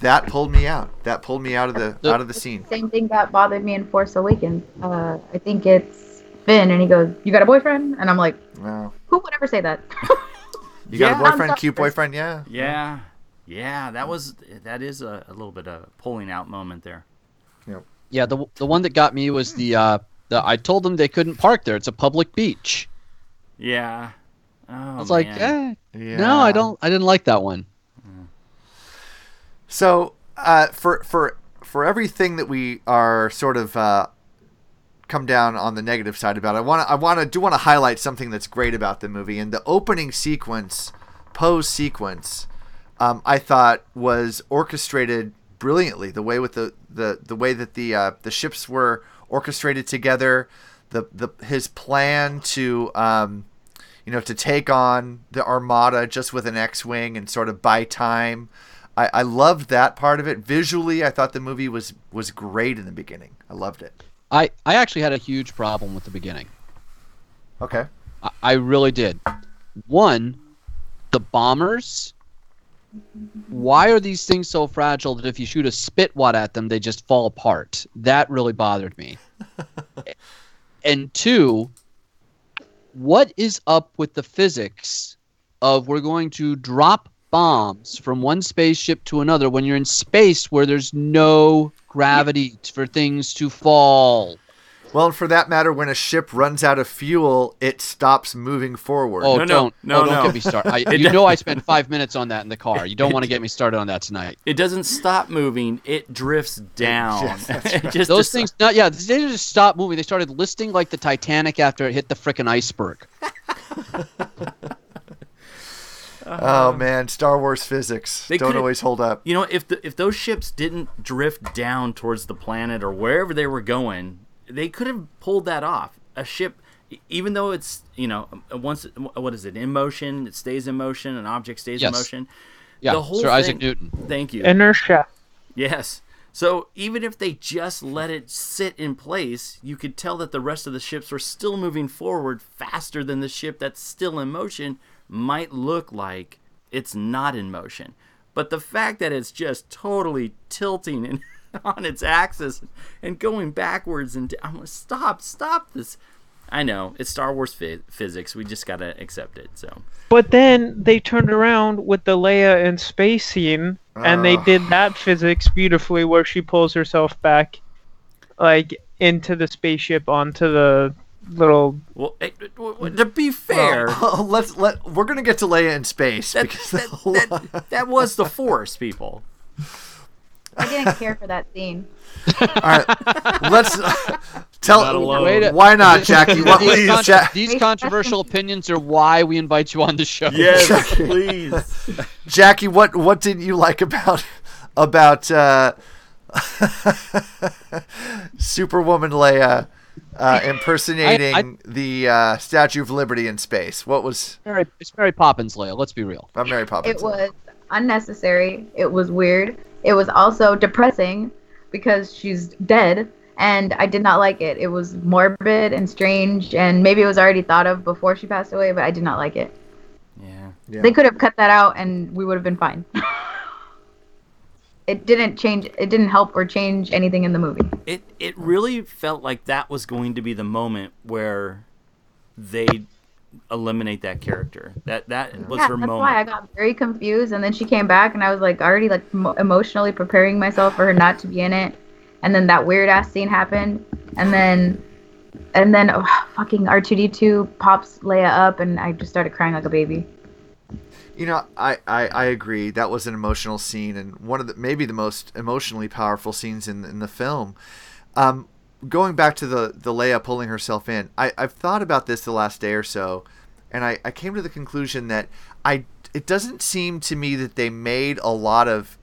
that pulled me out. That pulled me out of the out of the scene. Same thing that bothered me in Force Awakens. Uh, I think it's Finn, and he goes, "You got a boyfriend?" And I'm like, Wow. "Who would ever say that?" You got Yeah. a boyfriend, cute boyfriend, yeah. Yeah, yeah, that was that is a, a little bit of a pulling out moment there. Yep. Yeah, the the one that got me was the uh, the I told them they couldn't park there. It's a public beach. Yeah. Oh, I was like, man. eh, no, I don't. I didn't like that one. So uh, for for for everything that we are sort of uh, come down on the negative side about, I want I want to do want to highlight something that's great about the movie and the opening sequence, Poe's sequence. Um, I thought was orchestrated brilliantly. The way with the the, the way that the uh, the ships were orchestrated together, the the his plan to um, you know, to take on the Armada just with an X-wing and sort of buy time. I, I loved that part of it. Visually, I thought the movie was was great in the beginning. I loved it. I I actually had a huge problem with the beginning. Okay. I, I really did. One, the bombers. Why are these things so fragile that if you shoot a spit wad at them, they just fall apart? That really bothered me. and two, what is up with the physics of we're going to drop bombs from one spaceship to another when you're in space where there's no gravity for things to fall? Well, for that matter, when a ship runs out of fuel, it stops moving forward. Oh, don't, oh, don't get me started. I, you know, I spent five minutes on that in the car. You don't want to get me started on that tonight. It doesn't stop moving; it drifts down. Yes, that's It right. just Those things, not yeah, they didn't just stop moving. They started listing like the Titanic after it hit the frickin' iceberg. Oh, oh man, Star Wars physics They don't always hold up. You know, if the, if those ships didn't drift down towards the planet or wherever they were going, they could have pulled that off. A ship, even though it's you know once what is it in motion, it stays in motion. An object stays in motion. Yeah, the whole Sir Isaac Newton. Thank you. Inertia. Yes. So even if they just let it sit in place, you could tell that the rest of the ships were still moving forward faster than the ship that's still in motion might look like it's not in motion. But the fact that it's just totally tilting and on its axis and going backwards and I'm like, stop, stop this. I know it's Star Wars phy- physics. We just gotta accept it. So But then they turned around with the Leia in space scene, and they did that physics beautifully, where she pulls herself back, like into the spaceship onto the little. Well, eh, to be fair, Well, let's let we're gonna get to Leia in space that, because that, that, that was the Force, people. I didn't care for that scene. All right, let's tell. Not alone. Why not, Jackie? What these, please, con- Ja- these controversial opinions are why we invite you on the show. Yes, please. Jackie, what what didn't you like about about uh, Superwoman Leia uh, impersonating the uh, Statue of Liberty in space? What was? Mary, it's Mary Poppins, Leia. Let's be real. I'm Mary Poppins. It was unnecessary. It was weird. It was also depressing because she's dead, and I did not like it. It was morbid and strange, and maybe it was already thought of before she passed away, but I did not like it. Yeah. They could have cut that out, and we would have been fine. it didn't change. It didn't help or change anything in the movie. It it really felt like that was going to be the moment where they eliminate that character. That that was yeah, her that's moment. why I got very confused, and then she came back, and I was like already like mo- emotionally preparing myself for her not to be in it, and then that weird ass scene happened, and then, and then oh, fucking R two D two pops Leia up, and I just started crying like a baby. You know, I, I, I agree. That was an emotional scene and one of the maybe the most emotionally powerful scenes in in the film. Um, going back to the the Leia pulling herself in, I, I've thought about this the last day or so, and I, I came to the conclusion that I it doesn't seem to me that they made a lot of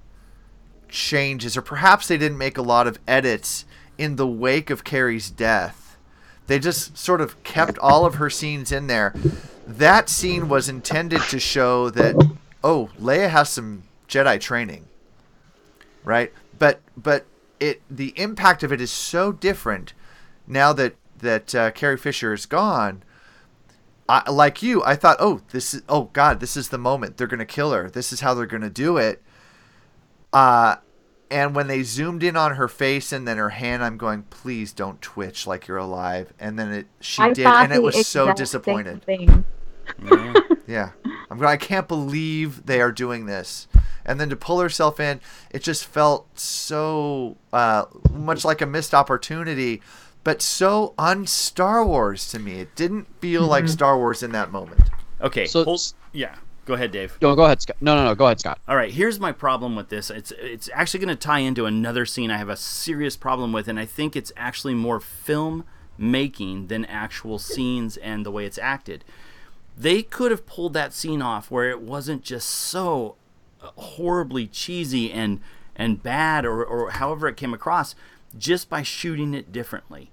changes, or perhaps they didn't make a lot of edits in the wake of Carrie's death. They just sort of kept all of her scenes in there. That scene was intended to show that oh, Leia has some Jedi training. Right? But but it the impact of it is so different now that that uh, Carrie Fisher is gone. I, like you, I thought, oh, this is oh god, this is the moment they're gonna kill her. This is how they're gonna do it. Uh, and when they zoomed in on her face and then her hand, I'm going, please don't twitch like you're alive. And then it she I did, and it was so exact disappointed. same. Yeah, I'm going. I can't believe they are doing this. And then to pull herself in, it just felt so uh, much like a missed opportunity, but so un Star Wars to me. It didn't feel like Mhm. Star Wars in that moment. Okay. So- hold, yeah. Go ahead, Dave. No, go ahead, Scott. No, no, no. Go ahead, Scott. All right, here's my problem with this. It's it's actually going to tie into another scene I have a serious problem with, and I think it's actually more film making than actual scenes and the way it's acted. They could have pulled that scene off where it wasn't just so horribly cheesy and and bad, or or however it came across, just by shooting it differently.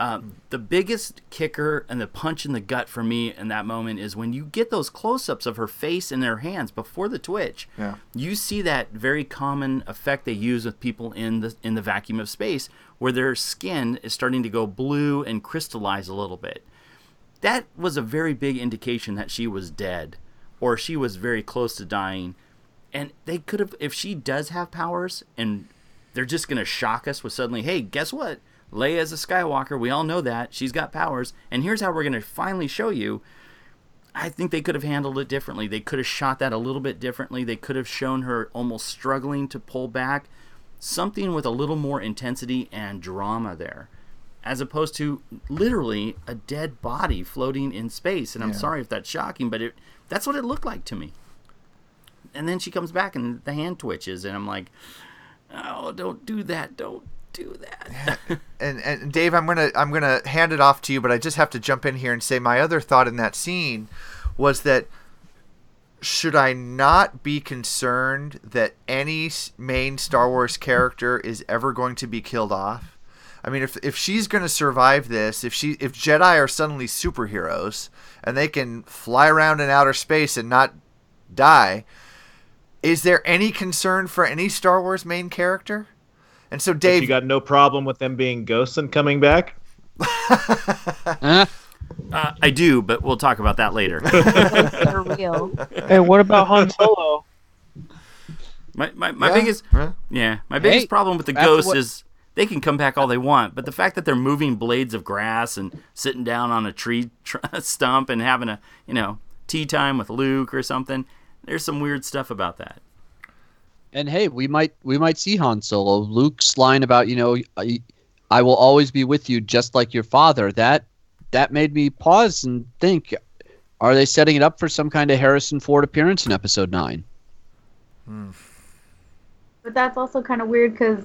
Uh, the biggest kicker and the punch in the gut for me in that moment is when you get those close-ups of her face and her hands before the twitch. Yeah. You see that very common effect they use with people in the in the vacuum of space, where their skin is starting to go blue and crystallize a little bit. That was a very big indication that she was dead, or she was very close to dying. And they could have, if she does have powers, and they're just going to shock us with suddenly, hey, guess what? Leia's a Skywalker. We all know that. She's got powers. And here's how we're going to finally show you. I think they could have handled it differently. They could have shot that a little bit differently. They could have shown her almost struggling to pull back. Something with a little more intensity and drama there. As opposed to literally a dead body floating in space. And I'm Yeah. sorry if that's shocking, but it, that's what it looked like to me. And then she comes back and the hand twitches. And I'm like, oh, don't do that. Don't do that. and and Dave, I'm gonna I'm gonna hand it off to you, but I just have to jump in here and say my other thought in that scene was that should I not be concerned that any main Star Wars character is ever going to be killed off? I mean, if if she's going to survive this, if she if Jedi are suddenly superheroes and they can fly around in outer space and not die, is there any concern for any Star Wars main character? And so, If Dave, you got no problem with them being ghosts and coming back? Uh, I do, but we'll talk about that later. For real. Hey, what about Han Solo? My my, my Yeah, biggest yeah. yeah, my biggest Hey, problem with the ghosts what- is they can come back all they want, but the fact that they're moving blades of grass and sitting down on a tree tr- stump and having a you know tea time with Luke or something, there's some weird stuff about that. And hey, we might we might see Han Solo. Luke's line about you know, I, I will always be with you, just like your father. That that made me pause and think: Are they setting it up for some kind of Harrison Ford appearance in Episode Nine? Hmm. But that's also kind of weird because,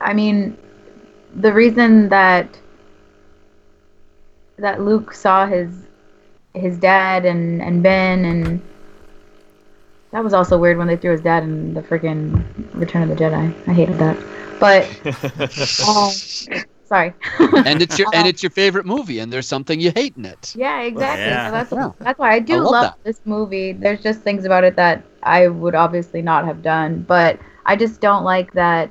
I mean, the reason that that Luke saw his his dad and and Ben and that was also weird when they threw his dad in the freaking Return of the Jedi. I hated that. But oh, sorry. and it's your and um, it's your favorite movie, and there's something you hate in it. Yeah, exactly. Yeah. So that's Yeah. that's why I do I love love, this movie. There's just things about it that I would obviously not have done, but I just don't like that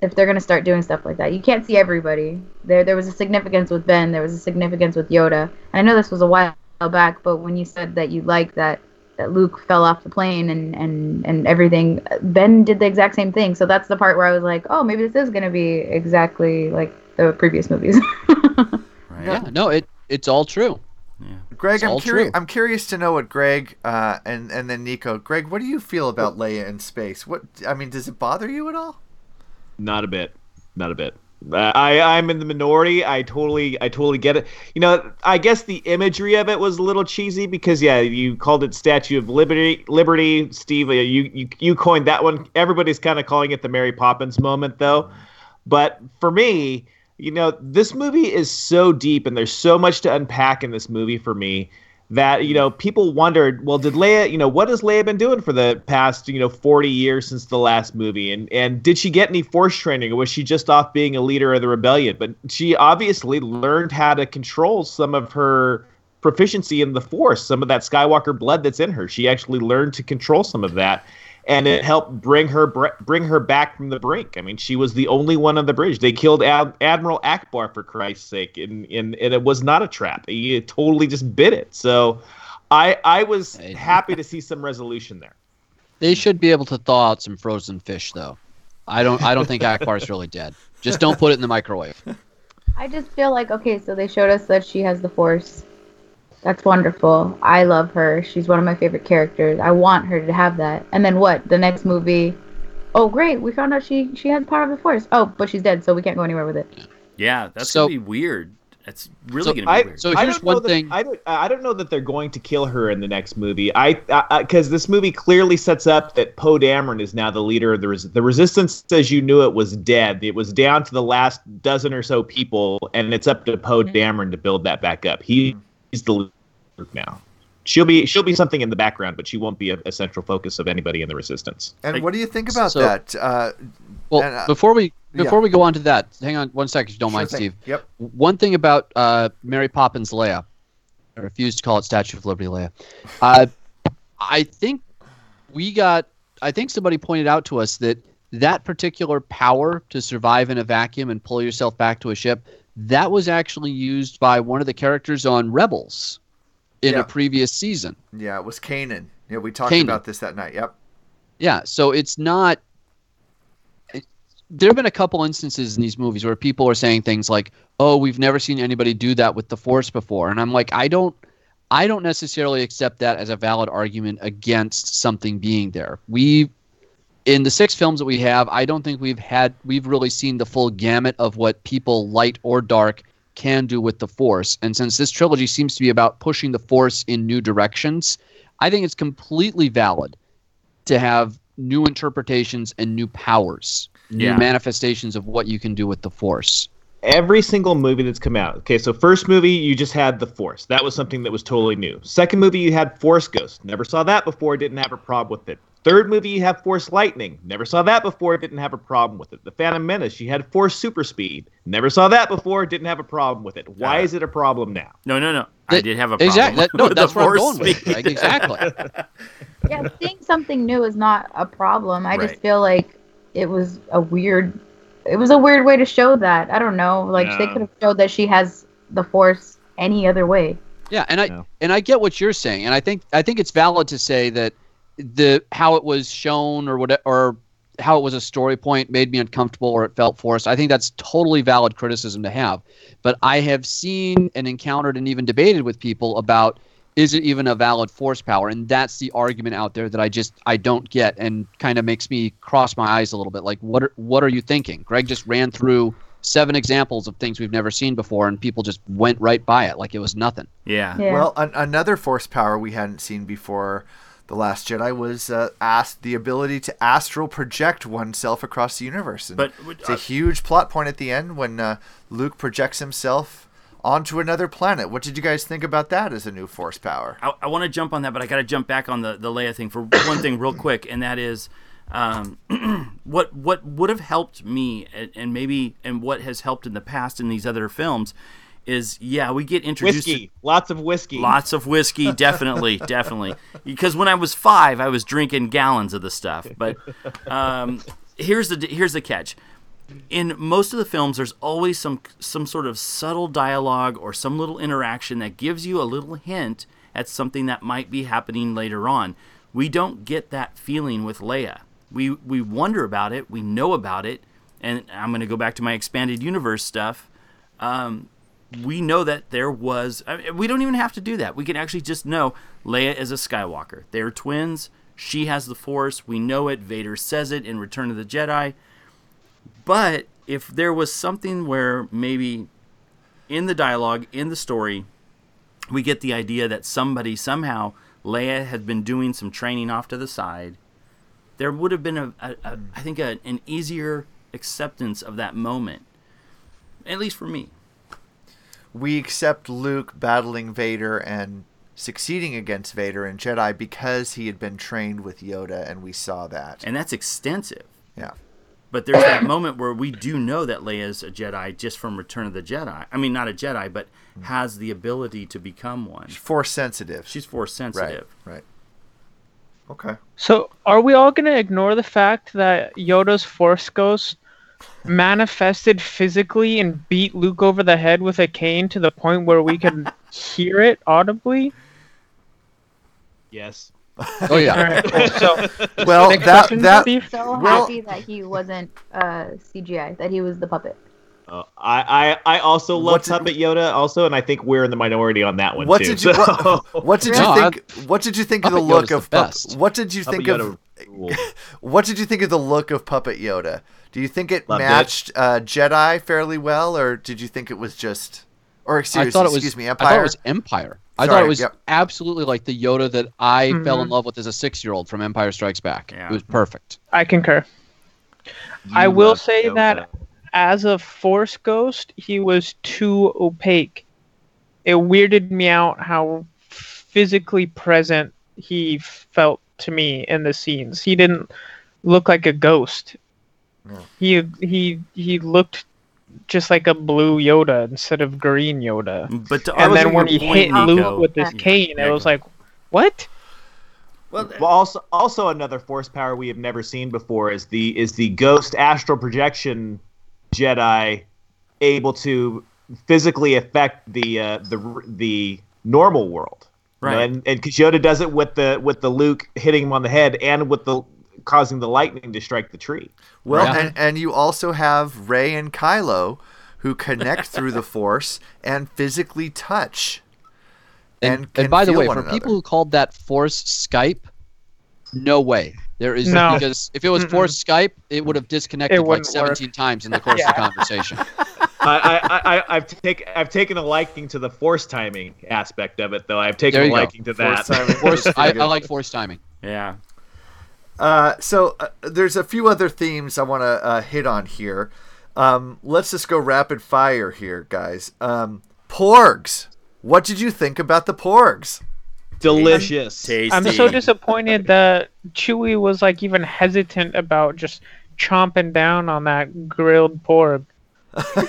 if they're gonna start doing stuff like that. You can't see everybody. There there was a significance with Ben, there was a significance with Yoda. And I know this was a while back, but when you said that you like that that Luke fell off the plane and, and, and everything. Ben did the exact same thing. So that's the part where I was like, oh, maybe this is going to be exactly like the previous movies. Yeah, no, it it's all true. Yeah. Greg, It's I'm all curious. true. I'm curious to know what Greg uh, and and then Nico. Greg, what do you feel about Leia in space? What I mean, does it bother you at all? Not a bit. Not a bit. I I'm in the minority. I totally I totally get it. You know, I guess the imagery of it was a little cheesy because yeah, you called it Statue of Liberty. Liberty, Steve. You you you coined that one. Everybody's kind of calling it the Mary Poppins moment though. But for me, you know, this movie is so deep and there's so much to unpack in this movie for me that, you know, people wondered, well, did Leia, you know, what has Leia been doing for the past, you know, 40 years since the last movie? And and did she get any force training or was she just off being a leader of the rebellion? But she obviously learned how to control some of her proficiency in the force, some of that Skywalker blood that's in her. She actually learned to control some of that and it helped bring her br- bring her back from the brink. I mean, she was the only one on the bridge. They killed Ad- Admiral Ackbar for Christ's sake, and, and and it was not a trap. He totally just bit it. So, I I was happy to see some resolution there. They should be able to thaw out some frozen fish, though. I don't. I don't think Ackbar's really dead. Just don't put it in the microwave. I just feel like okay, so they showed us that she has the force. That's wonderful. I love her. She's one of my favorite characters. I want her to have that. And then what? The next movie? Oh, great! We found out she she has the power of the force. Oh, but she's dead, so we can't go anywhere with it. Yeah, that's So- gonna be weird. That's really So gonna be I, weird. So I here's don't know one that- thing- I don't. I don't know that they're going to kill her in the next movie. I because this movie clearly sets up that Poe Dameron is now the leader of the res- the Resistance. As you knew, it was dead. It was down to the last dozen or so people, and it's up to Poe mm-hmm. Dameron to build that back up. He, he's the leader now. She'll be she'll be something in the background, but she won't be a, a central focus of anybody in the Resistance. And what do you think about So- that? Uh, Well, and, uh, before we yeah. before we go on to that, hang on one second, if you don't Sure mind, thing. Steve. Yep. One thing about uh, Mary Poppins Leia, I refuse to call it Statue of Liberty Leia. Uh, I think we got. I think somebody pointed out to us that that particular power to survive in a vacuum and pull yourself back to a ship that was actually used by one of the characters on Rebels in Yeah. a previous season. yeah, it was Kanan. Yeah, we talked Kanan. about this that night. Yep. Yeah, so it's not. it- there have been a couple instances in these movies where people are saying things like, "Oh, we've never seen anybody do that with the Force before," and I'm like, I don't, I don't necessarily accept that as a valid argument against something being there. We, in the six films that we have, I don't think we've had, we've really seen the full gamut of what people, light or dark, can do with the Force. And since this trilogy seems to be about pushing the Force in new directions, I think it's completely valid to have new interpretations and new powers, new Yeah. manifestations of what you can do with the Force. every single movie that's come out. Okay, so first movie you just had the Force. That was something that was totally new. Second movie you had Force Ghost. Never saw that before. Didn't have a problem with it. Third movie, you have Force Lightning. Never saw that before. Didn't have a problem with it. The Phantom Menace, you had Force Super Speed. Never saw that before. Didn't have a problem with it. Why uh, is it a problem now? No, no, no. I did have a problem. Exactly. That- no, with that's the where I'm force going with it, speed. Greg. Exactly. yeah, seeing something new is not a problem. I Right. just feel like it was a weird it was a weird way to show that. I don't know. Like they could have showed that she has the force any other way. Yeah, and I and I get what you're saying, and I think I think it's valid to say that the how it was shown or what or how it was a story point made me uncomfortable or it felt forced. I think that's totally valid criticism to have. But I have seen and encountered and even debated with people about is it even a valid force power? And that's the argument out there that I just I don't get and kind of makes me cross my eyes a little bit. Like what are what are you thinking? Greg just ran through seven examples of things we've never seen before and people just went right by it like it was nothing. Yeah. Well, an- another force power we hadn't seen before the Last Jedi was uh, asked the ability to astral project oneself across the universe. And But- it's a huge plot point at the end when uh, Luke projects himself onto another planet. What did you guys think about that as a new force power? I, I want to jump on that, but I got to jump back on the the Leia thing for one thing real quick, and that is um, what what would have helped me, and, and maybe and what has helped in the past in these other films is yeah we get introduced Whiskey. to Lots of whiskey. lots of whiskey definitely definitely. Because when I was five I was drinking gallons of the stuff. But um, here's the here's the catch. In most of the films there's always some some sort of subtle dialogue or some little interaction that gives you a little hint at something that might be happening later on. We don't get that feeling with Leia. We we wonder about it. We know about it. And I'm going to go back to my expanded universe stuff. Um, we know that there was. I mean, we don't even have to do that. We can actually just know Leia is a Skywalker. They're twins. She has the Force. We know it. Vader says it in Return of the Jedi. But if there was something where maybe in the dialogue, in the story, we get the idea that somebody somehow Leia had been doing some training off to the side, there would have been a, a, a I think a, an easier acceptance of that moment, at least for me. We accept Luke battling Vader and succeeding against Vader and Jedi because he had been trained with Yoda, and we saw that. and that's extensive. Yeah. But there's that moment where we do know that Leia's a Jedi just from Return of the Jedi. I mean, not a Jedi, but mm-hmm. has the ability to become one. Force sensitive. She's force sensitive. Right. Okay. So, are we all going to ignore the fact that Yoda's Force Ghost manifested physically and beat Luke over the head with a cane to the point where we could hear it audibly? Yes. Oh yeah. All right, cool. So, Well, next that question, that Steve? So Well- happy that he wasn't uh, CGI, that he was the puppet. Uh, I, I I also love What did- Puppet Yoda also, and I think we're in the minority on that one what too. did you what, so- what did No, you I- think? What did you think of the look Yoda's the of Pup- best. What did you Puppet think of Yoda ruled. What did you think of the look of Puppet Yoda? Do you think it Loved it. matched uh, Jedi fairly well, or did you think it was just, or excuse, I thought it was. excuse me, I thought it was Empire. I thought it was yep. absolutely like the Yoda that I fell in love with as a six-year-old from Empire Strikes Back. Yeah. It was perfect. I concur. I will say Yoda. that as a Force Ghost, he was too opaque. It weirded me out how physically present he felt to me in the scenes. He didn't look like a ghost. He he he looked just like a blue Yoda instead of green Yoda. But to And then when he hit Nico- Luke with his cane, Yeah, it was like, what? Well, Well, also also another force power we have never seen before is the is the ghost astral projection Jedi able to physically affect the uh, the the normal world. You know, Right. and and 'cause Yoda does it with the with the Luke hitting him on the head and with the causing the lightning to strike the tree. Well, Yeah. and, and you also have Rey and Kylo who connect through the Force and physically touch. And, And and, can by the way, for another. people who called that Force Skype, no way. There is No. because if it was. Force Skype, it would have disconnected like wouldn't work. 17 times in the course of the conversation. I, I, I, I've taken I've taken a liking to the force timing aspect of it, though. I've taken a you go. liking to that. Force timing. Force, I, I like Force timing. yeah. Uh, so uh, there's a few other themes I want to uh, hit on here. Um, let's just go rapid fire here, guys. Um, porgs. What did you think about the porgs? Delicious. I'm so disappointed that Chewie was like even hesitant about just chomping down on that grilled pork. I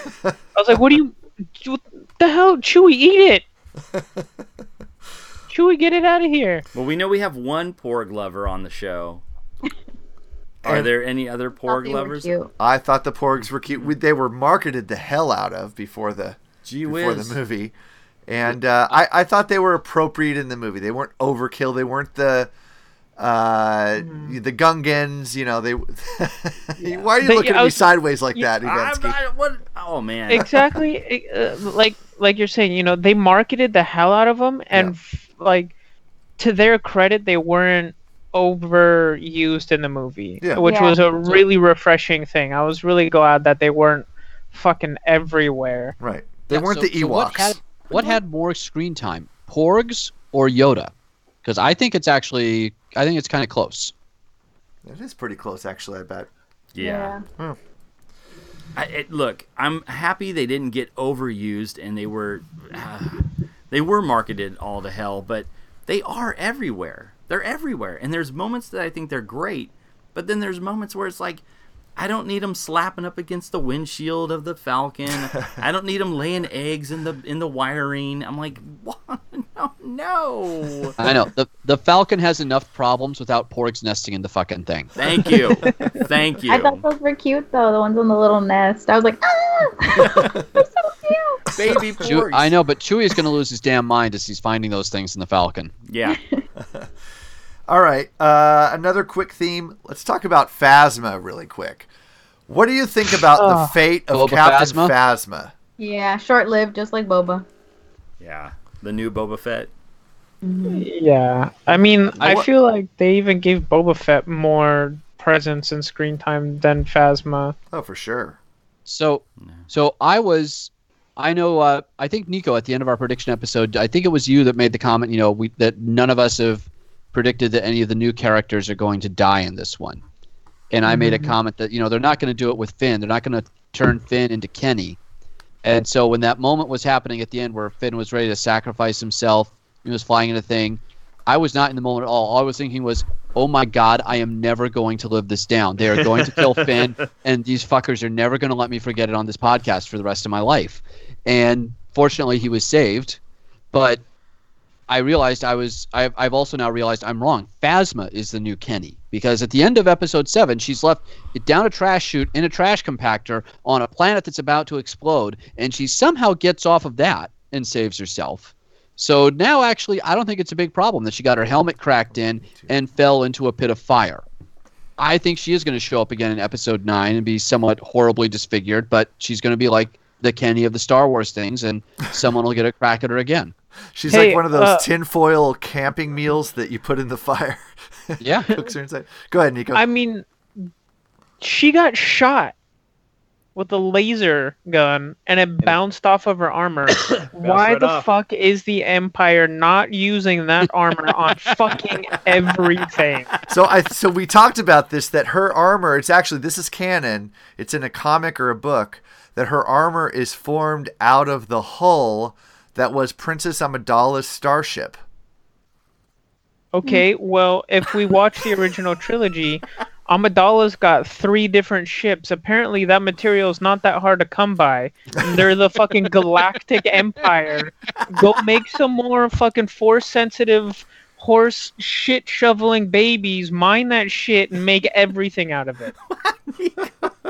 was like, "What do you? What the hell, Chewie? Eat it! Chewie, get it out of here!" Well, we know we have one porg lover on the show. Are there any other porg lovers? I thought the porgs were cute. We- They were marketed the hell out of before the Gee before whiz. the movie, and uh, I I thought they were appropriate in the movie. They weren't overkill. They weren't the uh the Gungans. You know they. Why are you They- looking I at me sideways like Yeah, that, I'm- Ivansky? I- what? Oh man. exactly uh, like like you're saying you know they marketed the hell out of them and f- like to their credit they weren't overused in the movie Yeah. which Yeah. was a really refreshing thing i was really glad that they weren't fucking everywhere Right. They Yeah, weren't so- the so Ewoks. what, had, what had more screen time, Porgs or Yoda? Because I think it's actually, I think it's kind of close. It is pretty close, actually. I bet. Yeah. Hmm. I, it, look, I'm happy they didn't get overused and they were uh, they were marketed all to hell, but they are everywhere. They're everywhere, and there's moments that I think they're great, but then there's moments where it's like. I don't need them slapping up against the windshield of the Falcon. I don't need them laying eggs in the in the wiring. I'm like, what? no, no. I know the the Falcon has enough problems without Porgs nesting in the fucking thing. Thank you, thank you. I thought those were cute though. The ones on the little nest. I was like, ah, they're so cute. Baby Chew- porgs. I know, but Chewie is going to lose his damn mind as he's finding those things in the Falcon. Yeah. All right. Uh, another quick theme. Let's talk about Phasma really quick. What do you think about the Oh. fate of Boba Captain Phasma? Phasma? Yeah, short lived, just like Boba. Yeah. The new Boba Fett. yeah i mean i feel like they even gave boba fett more presence and screen time than phasma Oh, for sure. So, so I was, I know, uh, I think Nico at the end of our prediction episode, I think it was you that made the comment, you know, we, that none of us have predicted that any of the new characters are going to die in this one. And I made a comment that, you know, they're not going to do it with Finn. They're not going to turn Finn into Kenny. And so when that moment was happening at the end where Finn was ready to sacrifice himself, he was flying in a thing, I was not in the moment at all. All I was thinking was, oh my God, I am never going to live this down. They are going to kill Finn, and these fuckers are never going to let me forget it on this podcast for the rest of my life. And fortunately, he was saved. But I realized I was, I've, I've also now realized I'm wrong. Phasma is the new Kenny. Because at the end of episode seven, she's left down a trash chute in a trash compactor on a planet that's about to explode, and she somehow gets off of that and saves herself. So now, actually, I don't think it's a big problem that she got her helmet cracked in and fell into a pit of fire. I think she is going to show up again in episode nine and be somewhat horribly disfigured, but she's going to be like the Kenny of the Star Wars things, and someone will get a crack at her again. She's Hey, like one of those uh, tinfoil camping meals that you put in the fire. Yeah. Cooks her inside. Go ahead, Nico. I mean, she got shot with a laser gun and it bounced off of her armor. Why right the off. fuck is the Empire not using that armor on fucking everything? so I so we talked about this that her armor it's actually this is canon it's in a comic or a book that her armor is formed out of the hull that was Princess Amidala's starship. Okay, well, if we watch the original trilogy, Amidala's got three different ships. Apparently, that material is not that hard to come by. They're the fucking Galactic Empire. Go make some more fucking force sensitive horse shit shoveling babies, mine that shit, and make everything out of it.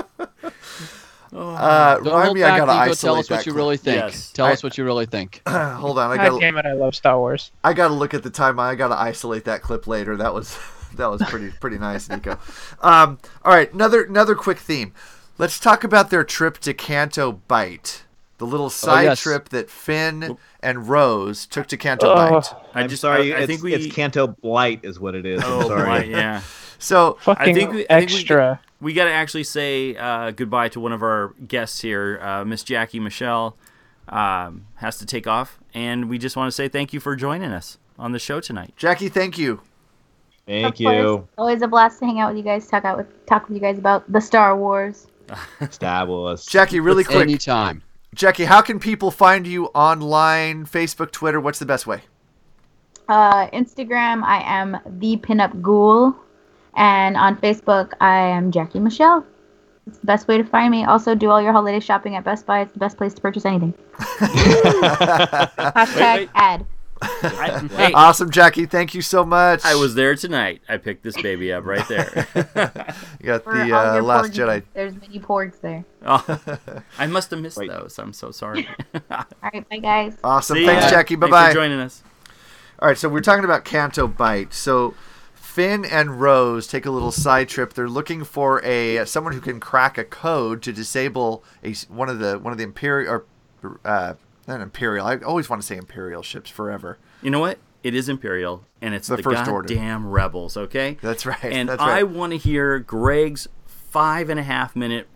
Uh, Don't remind hold me, I back, gotta Nico. isolate Tell us that what you clip. really think. Yes. Tell I- us what you really think. Hold on, I gotta. God got damn it, I love Star Wars. I got to look at the timeline. I got to isolate that clip later. That was that was pretty pretty nice, Nico. Um, all right, another another quick theme. Let's talk about their trip to Canto Bight, the little side yes. trip that Finn and Rose took to Canto Oh, Bite. I I'm just sorry. I, I think we it's Canto Blight is what it is. I'm Oh, sorry. right, yeah. So fucking think we- I think we- extra. We got to actually say uh, goodbye to one of our guests here, uh, Miss Jackie Michelle. Um, has to take off, and we just want to say thank you for joining us on the show tonight. Jackie, thank you. Thank Of course. you. Always a blast to hang out with you guys, talk out with talk with you guys about the Star Wars. Star Wars. Jackie, really quick. Anytime. Jackie, how can people find you online, Facebook, Twitter? What's the best way? Uh, Instagram, I am the pinup ghoul, and on Facebook, I am Jackie Michelle. It's the best way to find me. Also, do all your holiday shopping at Best Buy. It's the best place to purchase anything. Hashtag wait. ad. I, hey, Awesome, Jackie. Thank you so much. I was there tonight. I picked this baby up right there. You got For the uh, Last porgies. Jedi. There's many porgs there. oh, I must have missed those. I'm so sorry. All right, bye guys. Awesome. See Thanks, ya. Jackie. Bye Thanks bye. for joining us. All right, so we're talking about Canto Bight. So Finn and Rose take a little side trip. They're looking for a someone who can crack a code to disable a one of the one of the imperial or uh, not imperial. I always want to say imperial ships forever. You know what? It is Imperial, and it's The the, First Order. goddamn rebels. Okay, That's right. And that's I want to hear Greg's five and a half minute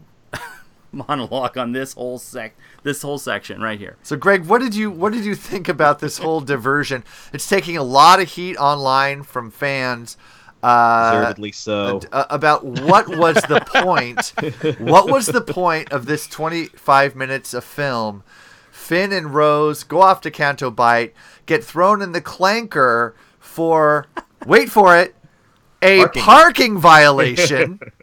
monologue on this whole sec, this whole section right here. So, Greg, what did you what did you think about this whole diversion? It's taking a lot of heat online from fans. Uh, Deservedly so. uh, about what was the point? what was the point of this 25 minutes of film? Finn and Rose go off to Canto Bight, get thrown in the clanker for wait for it, a Parking. parking, violation.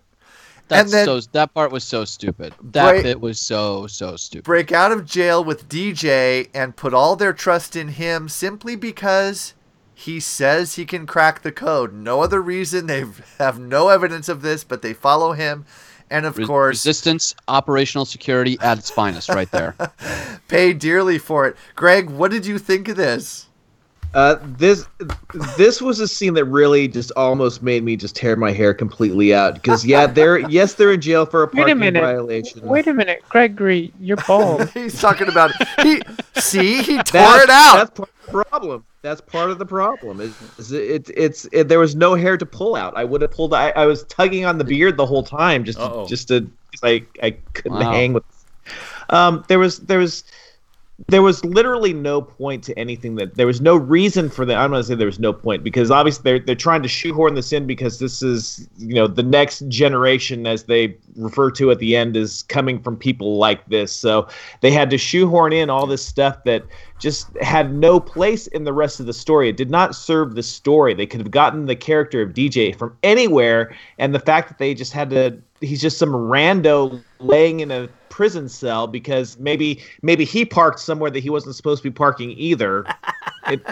That's then- so. That part was so stupid. That Right. bit was so so stupid. break out of jail with DJ and put all their trust in him simply because he says he can crack the code. No other reason. They have no evidence of this, but they follow him. And of Res- course, resistance, operational security at its finest, right there. pay dearly for it. Greg, what did you think of this? Uh, this this was a scene that really just almost made me just tear my hair completely out because yeah, they're yes they're in jail for a Wait a minute. violation. Wait a minute, Gregory, you're bald. He's talking about it. He see he tore That's- it out. That's part of the problem. That's part of the problem. Is, is it, it's it, there was no hair to pull out. I would have pulled. I, I was tugging on the beard the whole time just to, Uh-oh. just to I I couldn't Wow. hang with. Um, there was there was there was literally no point to anything that there was no reason for that. I'm going to say there was no point because obviously they're they're trying to shoehorn this in because this is you know the next generation as they refer to at the end is coming from people like this. So they had to shoehorn in all this stuff that just had no place in the rest of the story. It did not serve the story. They could have gotten the character of DJ from anywhere, and the fact that they just had to he's just some rando laying in a prison cell because maybe maybe he parked somewhere that he wasn't supposed to be parking either. It,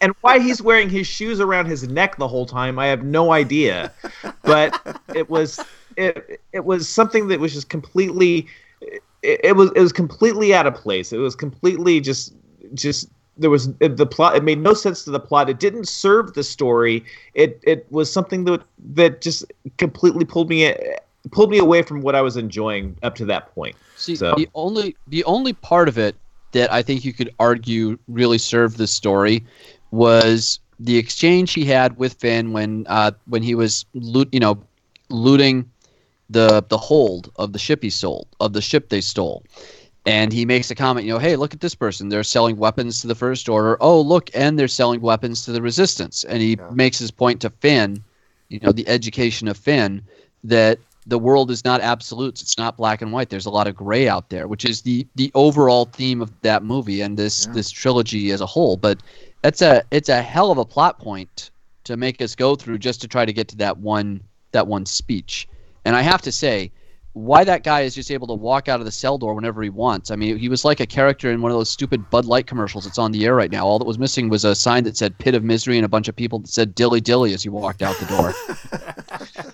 and why he's wearing his shoes around his neck the whole time, I have no idea. But it was it it was something that was just completely it, it was it was completely out of place. It was completely just just there was the plot it made no sense to the plot. It didn't serve the story. It it was something that that just completely pulled me pulled me away from what I was enjoying up to that point. See, So- the only the only part of it that I think you could argue really served the story was the exchange he had with Finn when uh, when he was loot, you know, looting the the hold of the ship he sold of the ship they stole. And he makes a comment, you know, hey, look at this person. They're selling weapons to the First Order. Oh, look, and they're selling weapons to the Resistance. And he makes his point to Finn, you know, the education of Finn, that the world is not absolutes. It's not black and white. There's a lot of gray out there, which is the the overall theme of that movie and this this trilogy as a whole. But that's a it's a hell of a plot point to make us go through just to try to get to that one that one speech. And I have to say, why that guy is just able to walk out of the cell door whenever he wants. I mean, he was like a character in one of those stupid Bud Light commercials that's on the air right now. All that was missing was a sign that said "Pit of Misery" and a bunch of people that said "Dilly Dilly" as he walked out the door.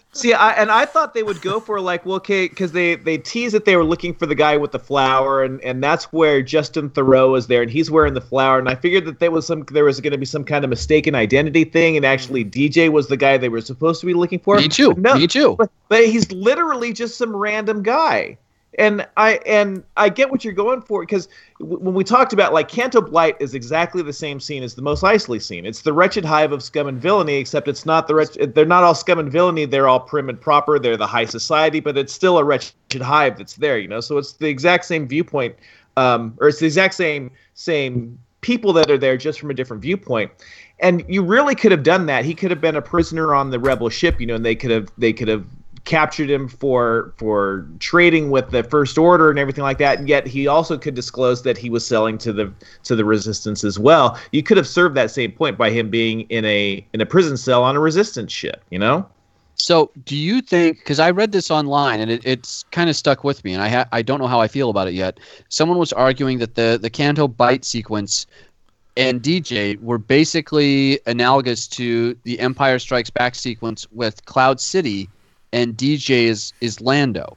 See, I, and I thought they would go for like, well, okay, because they they tease that they were looking for the guy with the flower, and and that's where Justin Theroux is there, and he's wearing the flower, and I figured that there was some there was going to be some kind of mistaken identity thing, and actually DJ was the guy they were supposed to be looking for. Me too. No, Me too. But, but he's literally just some random guy. And I and I get what you're going for because when we talked about like Canto Blight is exactly the same scene as the Mos Eisley scene. It's the wretched hive of scum and villainy, except it's not the wretched. They're not all scum and villainy. They're all prim and proper. They're the high society, but it's still a wretched hive that's there. You know, so it's the exact same viewpoint, um, or it's the exact same same people that are there just from a different viewpoint. And you really could have done that. He could have been a prisoner on the rebel ship, you know, and they could have they could have captured him for for trading with the First Order and everything like that. And yet he also could disclose that he was selling to the to the Resistance as well. You could have served that same point by him being in a in a prison cell on a Resistance ship. You know. So, do you think? Because I read this online and it, it's kind of stuck with me, and I ha- I don't know how I feel about it yet. Someone was arguing that the the Canto Bight sequence and DJ were basically analogous to the Empire Strikes Back sequence with Cloud City, and DJ is is Lando.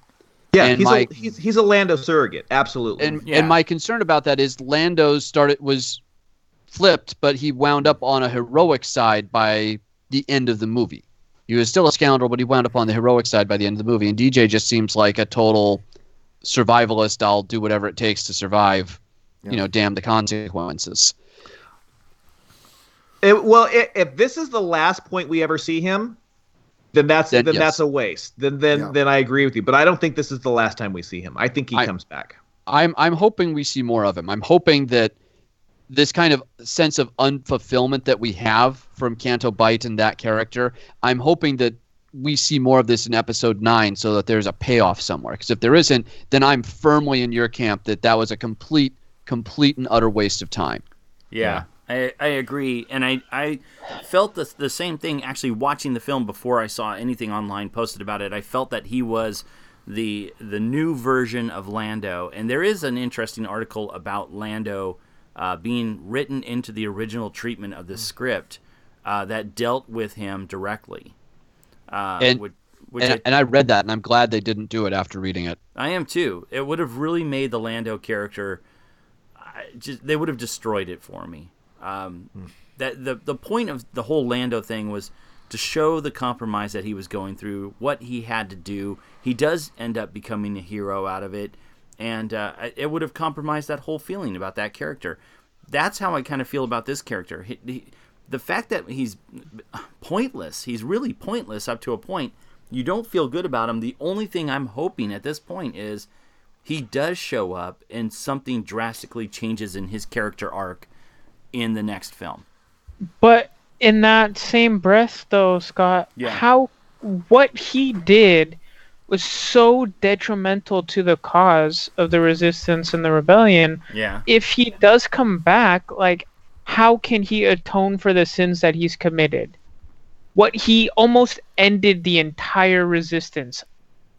Yeah, And he's, my- a, he's he's a Lando surrogate, absolutely. And and my concern about that is Lando started was flipped, but he wound up on a heroic side by the end of the movie. He was still a scoundrel, but he wound up on the heroic side by the end of the movie. And DJ just seems like a total survivalist. I'll do whatever it takes to survive. You know, damn the consequences. It, well, i if this is the last point we ever see him, then that's Then then, yes. that's a waste. Then then Yeah. then I agree with you. But I don't think this is the last time we see him. I think he I- comes back. I'm I'm hoping we see more of him. I'm hoping that this kind of sense of unfulfillment that we have from Canto Bight and that character, I'm hoping that we see more of this in episode 9 so that there's a payoff somewhere. Because if there isn't, then I'm firmly in your camp that that was a complete complete and utter waste of time. Yeah, I, I agree, and I I felt the the same thing actually watching the film before I saw anything online posted about it. I felt that he was the the new version of Lando, and there is an interesting article about Lando uh, being written into the original treatment of the script uh, that dealt with him directly. Uh, and which, which and, I- and I read that and I'm glad they didn't do it after reading it. I am too. It would have really made the Lando character. Just, they would have destroyed it for me. Um, That the the point of the whole Lando thing was to show the compromise that he was going through, what he had to do. He does end up becoming a hero out of it, and uh, it would have compromised that whole feeling about that character. That's how I kind of feel about this character. He, he, the fact that he's pointless, he's really pointless up to a point. You don't feel good about him. The only thing I'm hoping at this point is he does show up and something drastically changes in his character arc in the next film. But in that same breath, though, Scott, Yeah. how what he did was so detrimental to the cause of the resistance and the rebellion. Yeah. If he does come back, like, how can he atone for the sins that he's committed? What he almost ended the entire resistance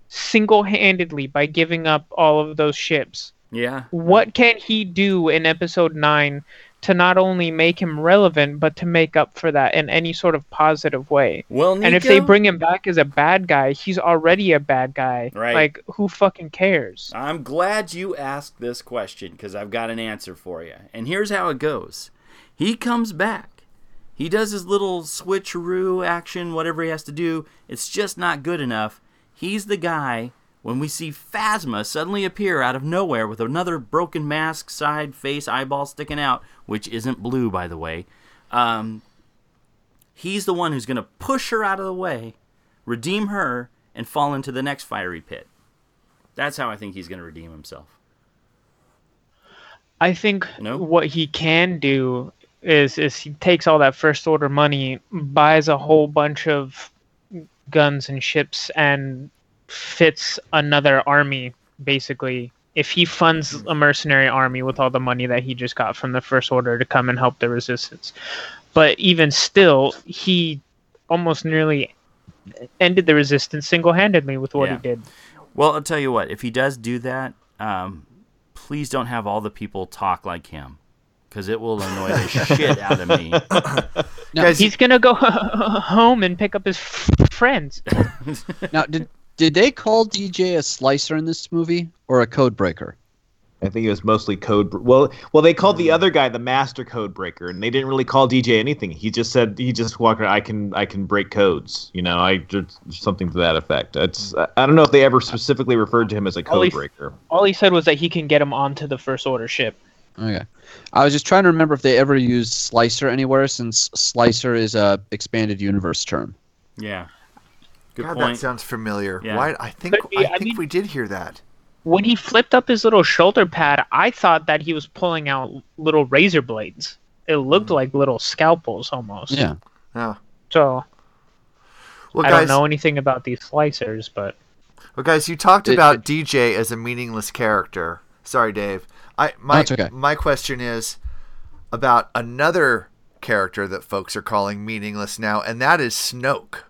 single-handedly by giving up all of those ships. Yeah. What can he do in episode 9 to not only make him relevant but to make up for that in any sort of positive way? Well, and if they bring him back as a bad guy, he's already a bad guy. Right. Like who fucking cares? I'm glad you asked this question because I've got an answer for you. And here's how it goes He comes back. He does his little switcheroo action, whatever he has to do. It's just not good enough. He's the guy when we see Phasma suddenly appear out of nowhere with another broken mask, side, face, eyeball sticking out, which isn't blue, by the way. Um, he's the one who's going to push her out of the way, redeem her, and fall into the next fiery pit. That's how I think he's going to redeem himself. I think No? what he can do is is he takes all that first order money, buys a whole bunch of guns and ships and fits another army basically. If he funds a mercenary army with all the money that he just got from the first order to come and help the resistance. But even still, he almost nearly ended the resistance single-handedly with what Yeah. he did. Well, I'll tell you what. If he does do that, um, please don't have all the people talk like him, because it will annoy the shit out of me. No, he's gonna go home and pick up his f- friends. Now, did did they call DJ a slicer in this movie or a code breaker? I think it was mostly code. Well, well, they called the hmm. other guy the master code breaker, and they didn't really call DJ anything. He just said he just walked around. I can I can break codes. You know, I just something to that effect. It's I don't know if they ever specifically referred to him as a All he- code breaker. All he said was that he can get him onto the first order ship. Okay. I was just trying to remember if they ever used slicer anywhere, since slicer is a expanded universe term. Yeah. Good God, point. that sounds familiar. Yeah. Why? I think be, I I think mean- we did hear that. When he flipped up his little shoulder pad, I thought that he was pulling out little razor blades. It looked hmm. like little scalpels almost. Yeah. Yeah. So Well, I guys- don't know anything about these slicers, but Well, guys, you talked It- about it- DJ as a meaningless character. Sorry, Dave. I my That's okay. my question is about another character that folks are calling meaningless now, and that is Snoke.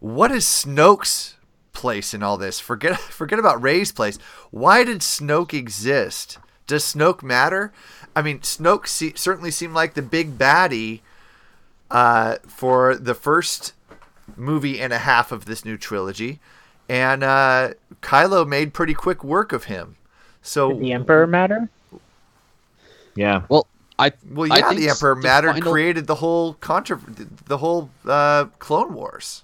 What is Snoke's place in all this? Forget forget about Rey's place. Why did Snoke exist? Does Snoke matter? I mean, Snoke se- certainly seemed like the big baddie uh, for the first movie and a half of this new trilogy, and uh, Kylo made pretty quick work of him. So did the Emperor matter? Yeah. Well, I well, I yeah, think the Emperor the mattered, final- created the whole contra- the whole uh, Clone Wars.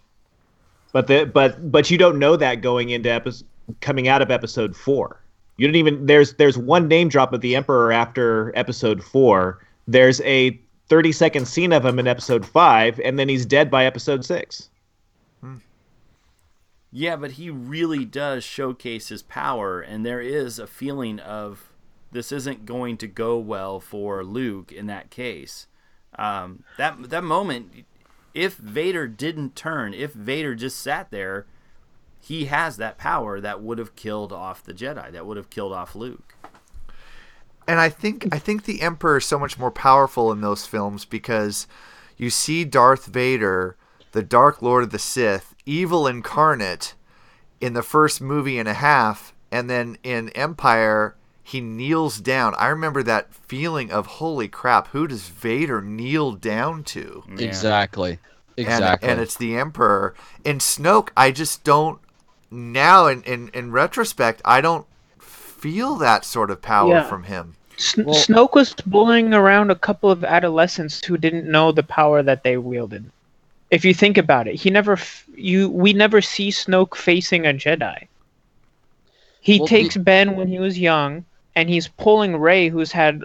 But the but but you don't know that going into episode coming out of episode four. You didn't even there's there's one name drop of the Emperor after episode four. There's a 30 second scene of him in episode five, and then he's dead by episode six. Yeah, but he really does showcase his power, and there is a feeling of this isn't going to go well for Luke in that case. Um, that that moment, if Vader didn't turn, if Vader just sat there, he has that power that would have killed off the Jedi, that would have killed off Luke. and I think I think the Emperor is so much more powerful in those films because you see Darth Vader, the Dark Lord of the Sith, evil incarnate, in the first movie and a half, and then in Empire he kneels down. I remember that feeling of holy crap, who does Vader kneel down to? Exactly. Exactly. And, it's the Emperor. In Snoke, I just don't now in, in, in retrospect, I don't feel that sort of power Yeah. from him. Sn- Snoke was bullying around a couple of adolescents who didn't know the power that they wielded. If you think about it, he never f- you we never see Snoke facing a Jedi. He Well, takes the- Ben when he was young, and he's pulling Rey, who's had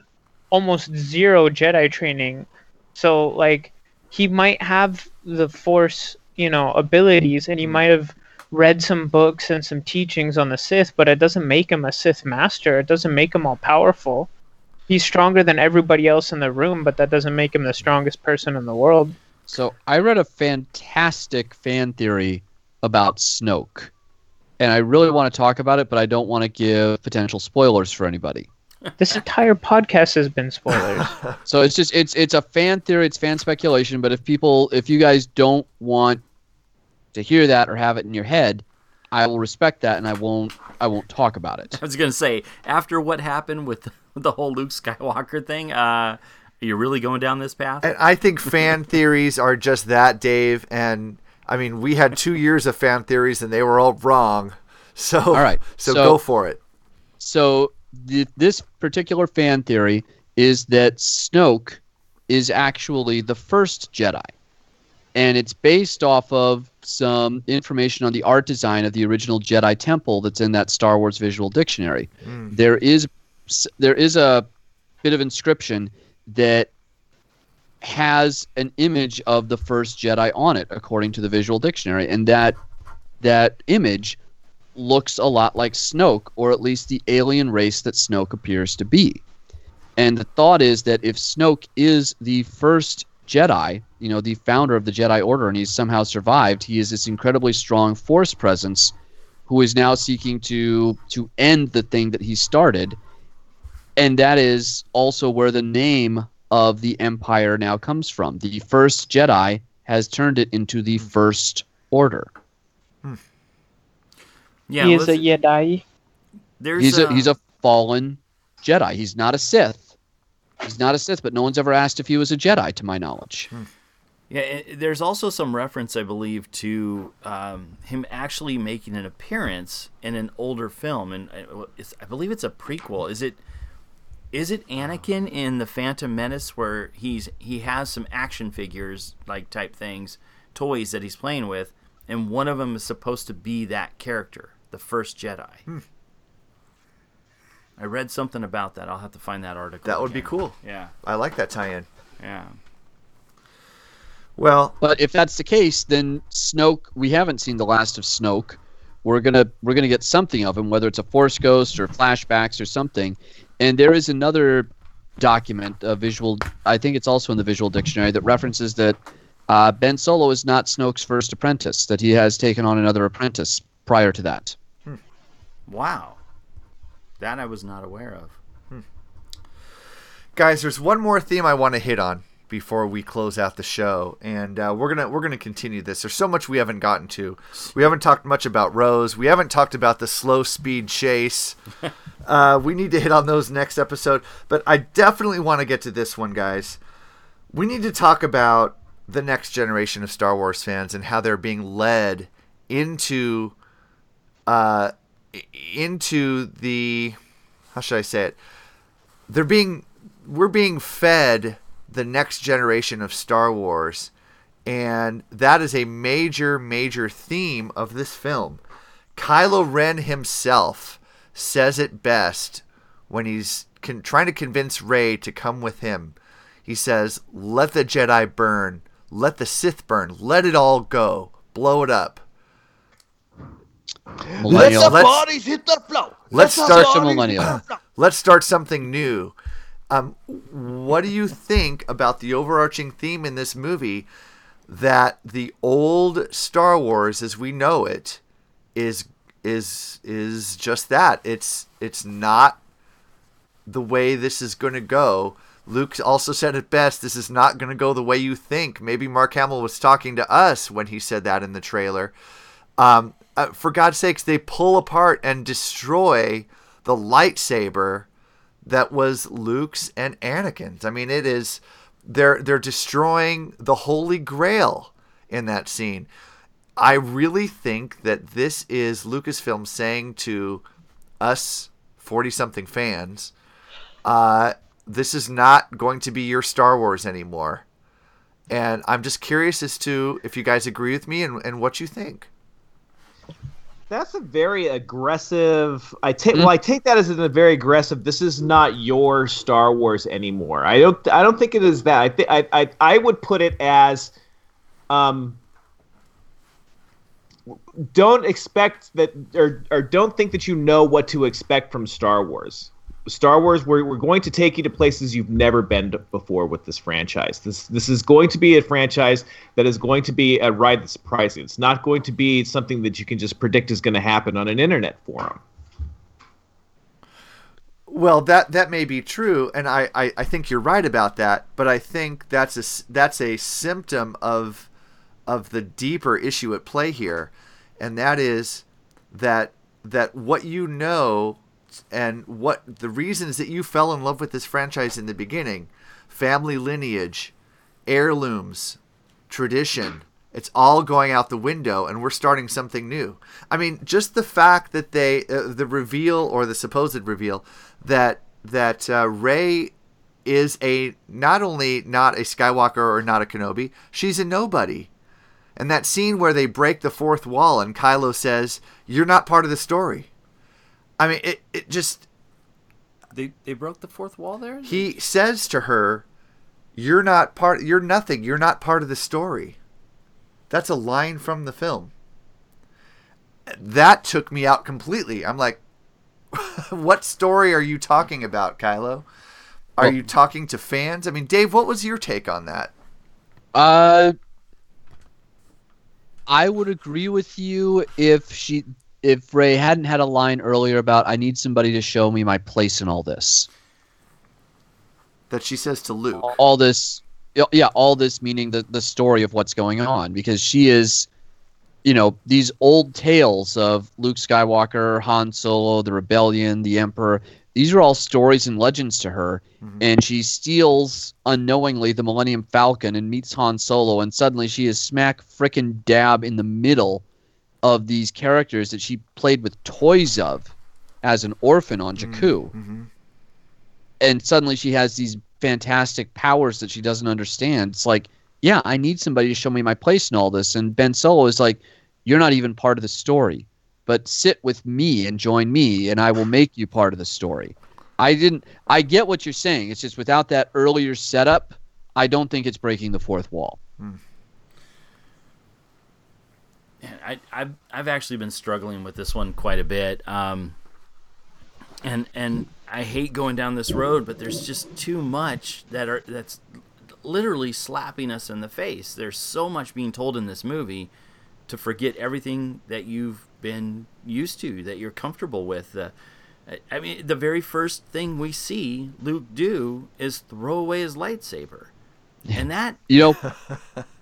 almost zero Jedi training. So like, he might have the Force, you know, abilities, and he mm-hmm. might have read some books and some teachings on the Sith, but it doesn't make him a Sith master. It doesn't make him all powerful. He's stronger than everybody else in the room, but that doesn't make him the strongest person in the world. So I read a fantastic fan theory about Snoke, and I really want to talk about it, but I don't want to give potential spoilers for anybody. This entire podcast has been spoilers. So it's just it's it's a fan theory, it's fan speculation. But if people, if you guys don't want to hear that or have it in your head, I will respect that, and I won't I won't talk about it. I was gonna say after what happened with the whole Luke Skywalker thing, uh, are you really going down this path? And I think fan theories are just that, Dave. And I mean, we had two years of fan theories, and they were all wrong. So, All right, so, so- go for it. So th- this particular fan theory is that Snoke is actually the first Jedi, and it's based off of some information on the art design of the original Jedi Temple that's in that Star Wars Visual Dictionary. Hmm. There is there is a bit of inscription that has an image of the first Jedi on it, according to the Visual Dictionary, and that that image looks a lot like Snoke, or at least the alien race that Snoke appears to be. And the thought is that if Snoke is the first Jedi, you know, the founder of the Jedi Order, and he's somehow survived, he is this incredibly strong Force presence who is now seeking to to end the thing that he started. And that is also where the name of the Empire now comes from. The first Jedi has turned it into the First Order. Yeah, he is a Jedi. there's he's a, uh, he's a fallen Jedi. He's not a Sith. He's not a Sith, but no one's ever asked if he was a Jedi, to my knowledge. Yeah, it, there's also some reference, I believe, to um, him actually making an appearance in an older film, and I believe it's a prequel. Is it? Is it Anakin in the Phantom Menace where he's he has some action figures like type things, toys that he's playing with, and one of them is supposed to be that character, the first Jedi. Hmm. I read something about that. I'll have to find that article. That would be cool. Yeah, I like that tie-in. yeah. Well, But if that's the case, then Snoke, we haven't seen the last of Snoke. We're gonna we're gonna get something of him, whether it's a Force ghost or flashbacks or something. And there is another document, a visual. I think it's also in the Visual Dictionary that references that uh, Ben Solo is not Snoke's first apprentice; that he has taken on another apprentice prior to that. Wow, that I was not aware of. Guys, there's one more theme I want to hit on before we close out the show, and uh, we're gonna we're gonna continue this. There's so much we haven't gotten to. We haven't talked much about Rose. We haven't talked about the slow speed chase. uh, we need to hit on those next episode, but I definitely want to get to this one, guys. We need to talk about the next generation of Star Wars fans and how they're being led into uh, into the how should I say it? They're being we're being fed the next generation of Star Wars, and that is a major, major theme of this film. Kylo Ren himself says it best when he's con- trying to convince Rey to come with him. He says, "Let the Jedi burn, let the Sith burn, let it all go, blow it up." Millennial. Let's- hit the floor. Let's Let start the millennial. Let's start something new. Um, what do you think about the overarching theme in this movie that the old Star Wars as we know it is is is just that. It's it's not the way this is going to go. Luke also said it best. This is not going to go the way you think. Maybe Mark Hamill was talking to us when he said that in the trailer. Um, uh, for God's sakes, they pull apart and destroy the lightsaber that was Luke's and Anakin's. I mean, it is they're they're destroying the Holy Grail in that scene. I really think that this is Lucasfilm saying to us 40 something fans, uh, this is not going to be your Star Wars anymore. And I'm just curious as to if you guys agree with me and, and what you think. That's a very aggressive. I take well, I take that as a very aggressive. This is not your Star Wars anymore. I don't. I don't think it is that. I think I, I I would put it as, um, don't expect that or or don't think that you know what to expect from Star Wars. Star Wars, we're, we're going to take you to places you've never been before with this franchise. This this is going to be a franchise that is going to be a ride that's surprising. It's not going to be something that you can just predict is going to happen on an internet forum. Well, that that may be true, and I, I, I think you're right about that. But I think that's a that's a symptom of of the deeper issue at play here, and that is that that what you know and what the reasons that you fell in love with this franchise in the beginning, family lineage, heirlooms, tradition. It's all going out the window, and we're starting something new. I mean, just the fact that they, uh, the reveal or the supposed reveal that that uh, Rey is a not only not a Skywalker or not a Kenobi, she's a nobody. And that scene where they break the fourth wall and Kylo says, "You're not part of the story." I mean, it it just They they broke the fourth wall there. he says to her, "You're not part. You're nothing. You're not part of the story." That's a line from the film. That took me out completely. I'm like, "What story are you talking about, Kylo? Are Well- you talking to fans?" I mean, Dave, what was your take on that? Uh, I would agree with you if she, if Rey hadn't had a line earlier about "I need somebody to show me my place in all this." That she says to Luke. All this, yeah, all this meaning the the story of what's going on because she is, you know, these old tales of Luke Skywalker, Han Solo, the rebellion, the Emperor. These are all stories and legends to her, mm-hmm. and she steals unknowingly the Millennium Falcon and meets Han Solo, and suddenly she is smack frickin' dab in the middle of these characters that she played with toys of as an orphan on mm-hmm. Jakku. Mm-hmm. And suddenly she has these fantastic powers that she doesn't understand. It's like, yeah, I need somebody to show me my place in all this. And Ben Solo is like, you're not even part of the story, but sit with me and join me, and I will make you part of the story. I didn't. I get what you're saying. It's just without that earlier setup, I don't think it's breaking the fourth wall. Man, I, I've I've actually been struggling with this one quite a bit. Um, and and I hate going down this road, but there's just too much that are that's literally slapping us in the face. There's so much being told in this movie to forget everything that you've been used to, that you're comfortable with. Uh, I mean, the very first thing we see Luke do is throw away his lightsaber, and that you know,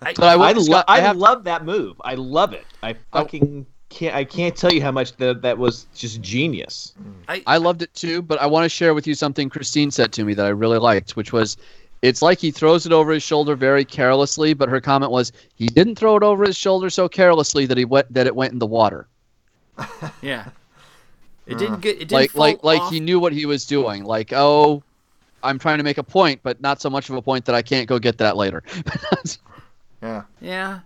I, I, will I, lo- I I have- love that move. I love it. I fucking can't. I can't tell you how much that that was just genius. I I loved it too, but I want to share with you something Christine said to me that I really liked, which was it's like he throws it over his shoulder very carelessly, but her comment was he didn't throw it over his shoulder so carelessly that he went that it went in the water. yeah, it didn't get it didn't like fall like like he knew what he was doing. Like, oh, I'm trying to make a point, but not so much of a point that I can't go get that later. Yeah. Yeah,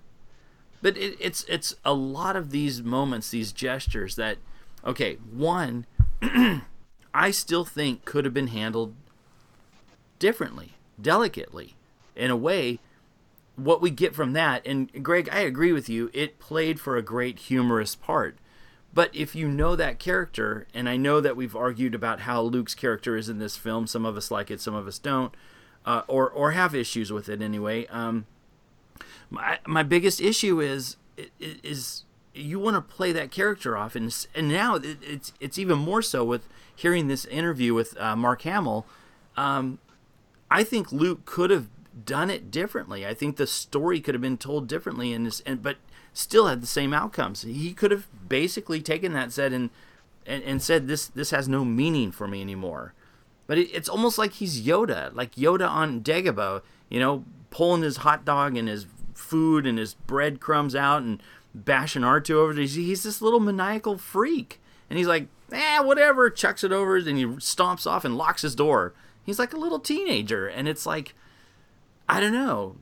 but it, it's it's a lot of these moments, these gestures that, okay, one, I still think could have been handled differently, delicately, in a way. What we get from that, and Greg, I agree with you. It played for a great humorous part. But if you know that character, and I know that we've argued about how Luke's character is in this film, some of us like it, some of us don't, uh, or or have issues with it anyway. Um, my my biggest issue is is you want to play that character off, and and now it, it's it's even more so with hearing this interview with uh, Mark Hamill. Um, I think Luke could have done it differently. I think the story could have been told differently, and, this, and but still had the same outcomes. He could have basically taken that said and and, and said this this has no meaning for me anymore. But it, it's almost like he's Yoda, like Yoda on Dagobah, you know, pulling his hot dog and his food and his breadcrumbs out and bashing R2 over. He's, he's this little maniacal freak. And he's like, eh, whatever, chucks it over, and he stomps off and locks his door. He's like a little teenager. And it's like, I don't know.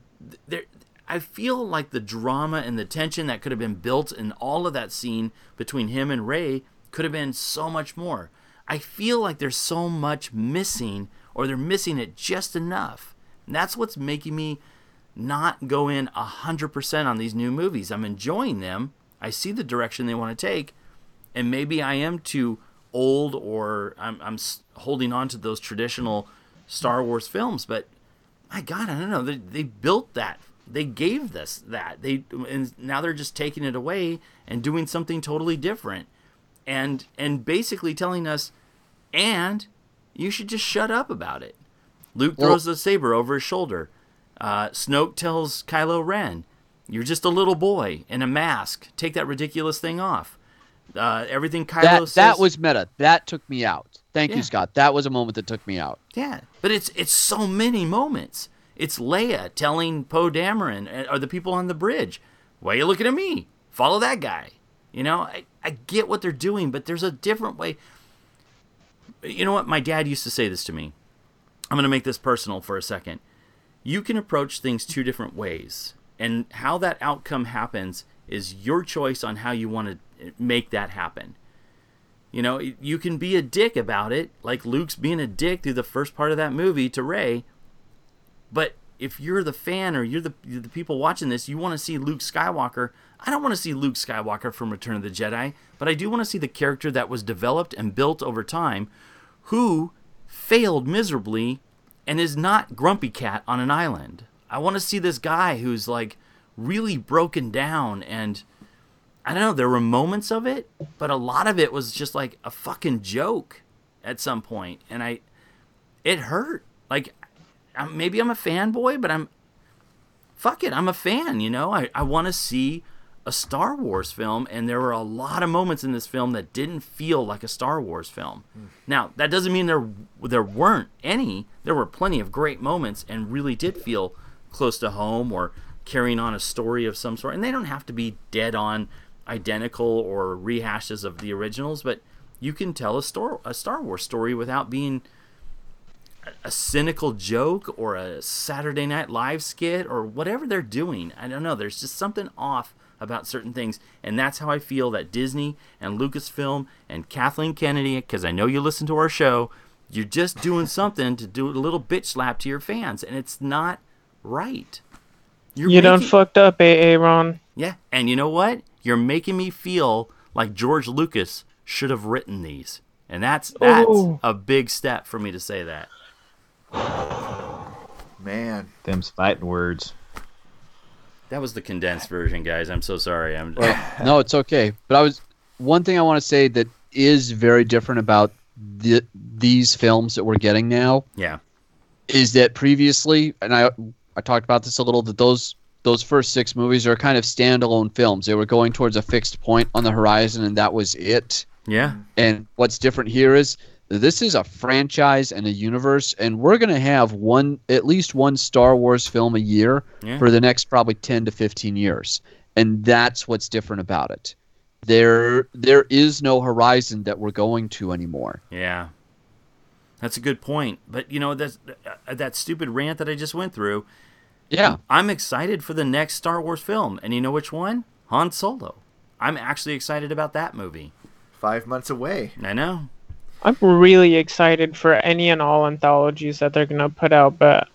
There, I feel like the drama and the tension that could have been built in all of that scene between him and Rey could have been so much more. I feel like there's so much missing, or they're missing it just enough. And that's what's making me not go in 100% on these new movies. I'm enjoying them. I see the direction they want to take, and maybe I am too old or I'm, I'm holding on to those traditional Star Wars films, but my God, I don't know. They, they built that. They gave this that. They and now they're just taking it away and doing something totally different, and and basically telling us, and you should just shut up about it. Luke Well- throws the saber over his shoulder. Uh, Snoke tells Kylo Ren, "You're just a little boy in a mask. Take that ridiculous thing off." Uh, everything Kylo that says. that was meta. That took me out. Thank Yeah. you, Scott. That was a moment that took me out. Yeah, but it's it's so many moments. It's Leia telling Poe Dameron uh, or the people on the bridge, "Why are you looking at me? Follow that guy." You know, I, I get what they're doing, but there's a different way. You know what? My dad used to say this to me. I'm going to make this personal for a second. You can approach things two different ways, and how that outcome happens is your choice on how you want to make that happen. You know, you can be a dick about it, like Luke's being a dick through the first part of that movie to Rey. But if you're the fan or you're the you're the people watching this, you want to see Luke Skywalker. I don't want to see Luke Skywalker from Return of the Jedi, but I do want to see the character that was developed and built over time, who failed miserably and is not Grumpy Cat on an island. I want to see this guy who's like really broken down and I don't know, there were moments of it, but a lot of it was just like a fucking joke at some point, and I, it hurt. Like, I'm, maybe I'm a fanboy, but I'm, fuck it, I'm a fan. You know, I I want to see a Star Wars film, and there were a lot of moments in this film that didn't feel like a Star Wars film. Hmm. Now that doesn't mean there there weren't any. There were plenty of great moments, and really did feel close to home or carrying on a story of some sort. And they don't have to be dead on identical or rehashes of the originals, but you can tell a story, a Star Wars story without being a- cynical joke or a Saturday Night Live skit or whatever they're doing. I don't know. There's just something off about certain things, and that's how I feel that Disney and Lucasfilm and Kathleen Kennedy, because I know you listen to our show, you're just doing something to do a little bitch slap to your fans, and it's not right. You're you done fucked up, AA Ron. yeah, and you know what? You're making me feel like George Lucas should have written these, and that's that's Ooh. a big step for me to say that. Man. Them's fighting words. That was the condensed version, guys. I'm so sorry. I'm no, it's okay. But I was one thing I want to say that is very different about the, these films that we're getting now yeah. is that previously, and I I talked about this a little, that those those first six movies are kind of standalone films. They were going towards a fixed point on the horizon, and that was it. Yeah. And what's different here is this is a franchise and a universe, and we're going to have one, at least one Star Wars film a year Yeah. for the next probably ten to fifteen years, and that's what's different about it. There, there is no horizon that we're going to anymore. Yeah. That's a good point. But you know that's uh, that stupid rant that I just went through. Yeah. I'm excited for the next Star Wars film, and you know which one? Han Solo. I'm actually excited about that movie. Five months away. I know. I'm really excited for any and all anthologies that they're gonna put out, but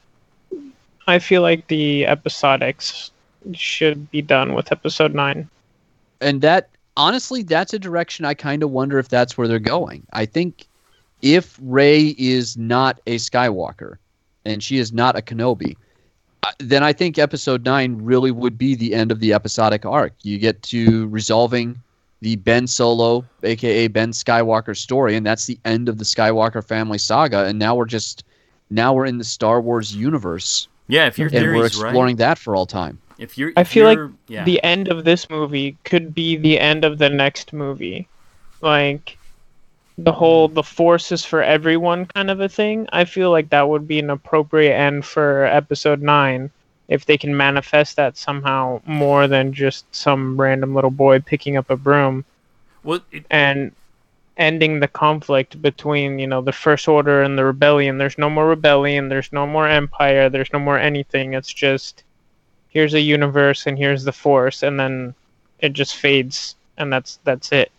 I feel like the episodics should be done with episode nine. and that honestly that's a direction i kind of wonder if that's where they're going i think if rey is not a skywalker and she is not a kenobi uh, then i think episode 9 really would be the end of the episodic arc you get to resolving the ben solo aka ben skywalker story and that's the end of the skywalker family saga and now we're just now we're in the star wars universe Yeah, if your and we're theory's right. exploring that for all time If you're, I feel like you're- yeah. the end of this movie could be the end of the next movie. Like the whole the force is for everyone kind of a thing. I feel like that would be an appropriate end for episode 9 if they can manifest that somehow more than just some random little boy picking up a broom well, it, and ending the conflict between, you know, the first order and the rebellion. There's no more rebellion, there's no more empire, there's no more anything. It's just here's a universe and here's the force and then it just fades and that's that's it.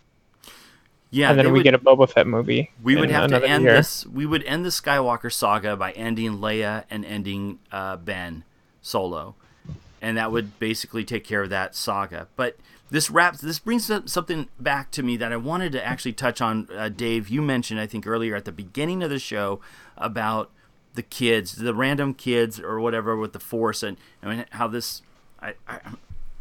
yeah, and then we would- get a Boba Fett movie. We would have to end year. this. We would end the Skywalker saga by ending Leia and ending uh, Ben Solo, and that would basically take care of that saga. But this wraps. This brings up something back to me that I wanted to actually touch on. Uh, Dave, you mentioned I think earlier at the beginning of the show about the kids, the random kids or whatever with the Force, and I mean how this. I, I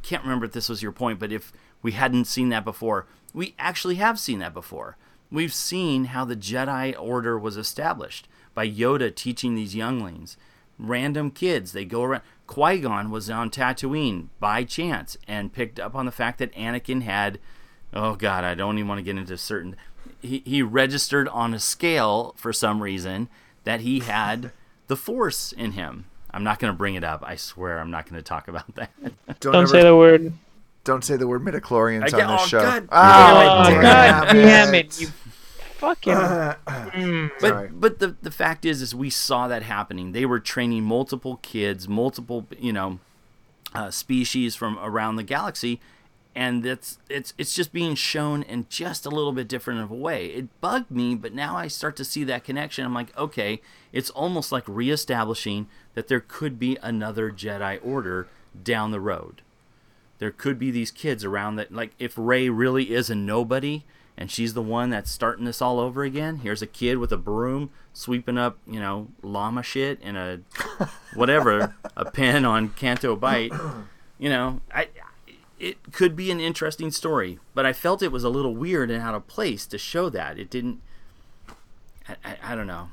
can't remember if this was your point, but if we hadn't seen that before, we actually have seen that before. We've seen how the Jedi Order was established by Yoda teaching these younglings. Random kids, they go around. Qui Gon was on Tatooine by chance and picked up on the fact that Anakin had, oh God, I don't even want to get into certain. He, he registered on a scale for some reason that he had the Force in him. I'm not going to bring it up. I swear I'm not going to talk about that. Don't, Don't ever- say the word. Don't say the word midichlorians I get- on this oh, show. God. Oh, Oh, damn, God damn it. Oh, it, you fucking Mm. But but the the fact is is we saw that happening. They were training multiple kids, multiple you know uh, species from around the galaxy, and that's it's it's just being shown in just a little bit different of a way. It bugged me, but now I start to see that connection. I'm like, okay, it's almost like reestablishing that there could be another Jedi Order down the road. There could be these kids around that, like if Rey really is a nobody and she's the one that's starting this all over again. Here's a kid with a broom sweeping up, you know, llama shit and a whatever, a pen on Canto Bight. You know, I it could be an interesting story, but I felt it was a little weird and out of place to show that. It didn't. I, I, I don't know.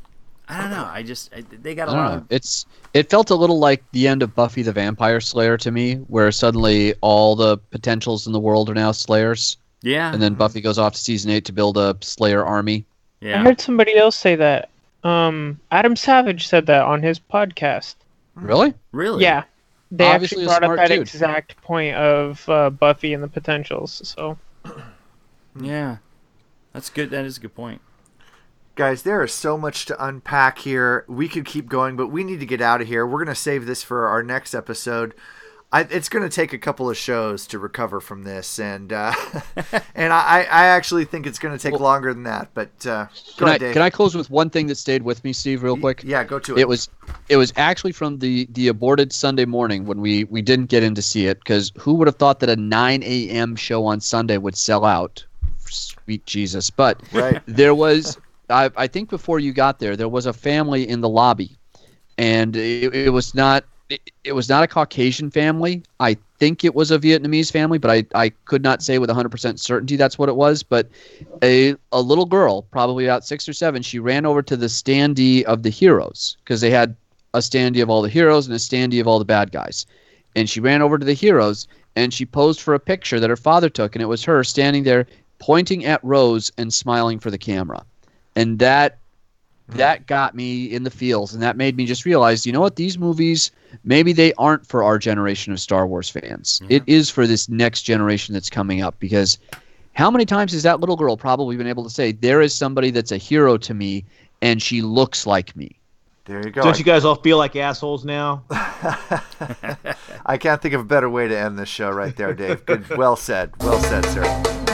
I don't know. I just I, they got a I don't lot know. of It's it felt a little like the end of Buffy the Vampire Slayer to me, where suddenly all the potentials in the world are now Slayers. Yeah. And then Buffy goes off to season eight to build a Slayer army. Yeah. I heard somebody else say that. Um, Adam Savage said that on his podcast. Really? Really? Yeah. They Obviously actually a brought up that dude. exact point of uh, Buffy and the potentials. So Yeah, that's good. That is a good point. Guys, there is so much to unpack here. We could keep going, but we need to get out of here. We're going to save this for our next episode. I, it's going to take a couple of shows to recover from this, and uh, and I, I actually think it's going to take longer than that. But uh, go Can I, ahead, Dave. can I close with one thing that stayed with me, Steve, real quick? yeah, go to it. It was it was actually from the the aborted Sunday morning when we we didn't get in to see it because who would have thought that a 9 a.m. show on Sunday would sell out? Sweet Jesus! But Right. there was I, I think before you got there, there was a family in the lobby and it, it was not it, it was not a Caucasian family. I think it was a Vietnamese family, but I, I could not say with 100% certainty that's what it was. But a, a little girl, probably about six or seven, she ran over to the standee of the heroes because they had a standee of all the heroes and a standee of all the bad guys. And she ran over to the heroes and she posed for a picture that her father took, and it was her standing there pointing at Rose and smiling for the camera. And that Mm-hmm. that got me in the feels and that made me just realize you know what these movies maybe they aren't for our generation of star wars fans mm-hmm. it is for this next generation that's coming up because how many times has that little girl probably been able to say there is somebody that's a hero to me and she looks like me There you go. Don't you guys all feel like assholes now? I can't think of a better way to end this show right there, Dave. Good, well said. Well said, sir.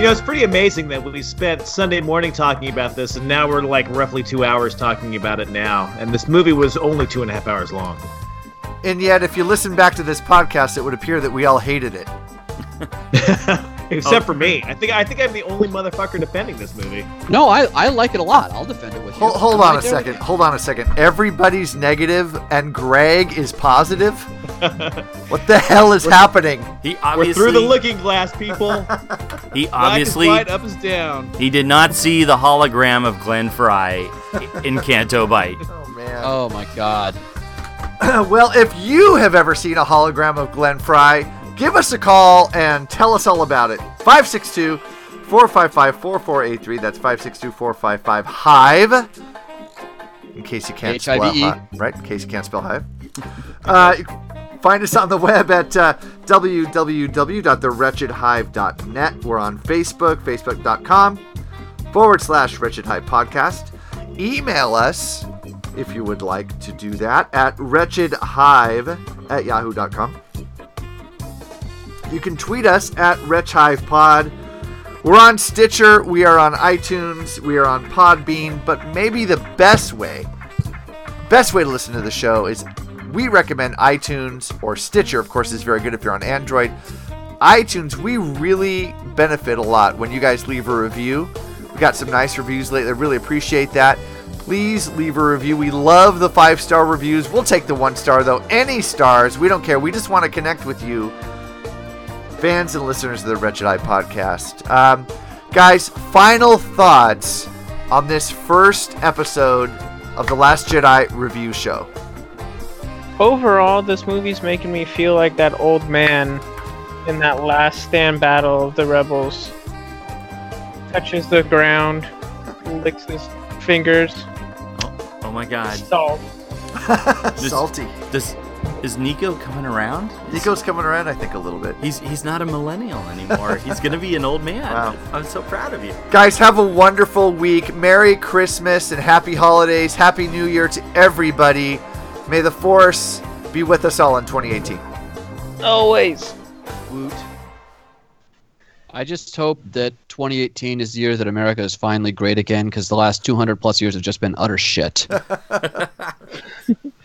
You know, it's pretty amazing that we spent Sunday morning talking about this, and now we're like roughly two hours talking about it now. And this movie was only two and a half hours long. And yet, if you listen back to this podcast, it would appear that we all hated it. Except for oh. me. I think I think I'm the only motherfucker defending this movie. no i, I like it a lot i'll defend it with you Hold, hold on a there with second. Hold on a second. Everybody's negative, and Greg is positive. what the hell is happening? He obviously We're through the looking glass, people. he Black is obviously white, up is down. he did not see the hologram of Glenn Frey in Canto Bight. Oh man. oh my god well, if you have ever seen a hologram of Glenn Frey, give us a call and tell us all about it. 562 455 4483. That's 562 455 Hive. In case you can't spell H-I-V-E. Right? In case you can't spell Hive. Uh, find us on the web at uh, www.thewretchedhive.net. We're on Facebook, facebook.com forward slash Wretched Hive Podcast. Email us if you would like to do that at wretchedhive at yahoo.com. You can tweet us at wretchhivepod. We're on Stitcher, we are on iTunes, we are on Podbean, but maybe the best way, best way to listen to the show is we recommend iTunes or Stitcher, of course, is very good if you're on Android. iTunes, we really benefit a lot when you guys leave a review. We got some nice reviews lately. I really appreciate that. Please leave a review. We love the five star reviews. We'll take the one star though. Any stars, we don't care. We just want to connect with you, fans and listeners of the Wretched Hive podcast. Um, guys, final thoughts on this first episode of the Last Jedi review show. Overall, this movie's making me feel like that old man in that last stand battle of the rebels. Touches the ground, licks his fingers. Oh my god. Salt. Does- Salty. Does is Nico coming around? Nico's coming around, I think, a little bit. He's he's not a millennial anymore. he's gonna be an old man. Wow. I'm so proud of you. Guys, have a wonderful week. Merry Christmas and happy holidays. Happy New Year to everybody. May the Force be with us all in 2018. Always. Woot. I just hope that 2018 is the year that America is finally great again because the last 200 plus years have just been utter shit.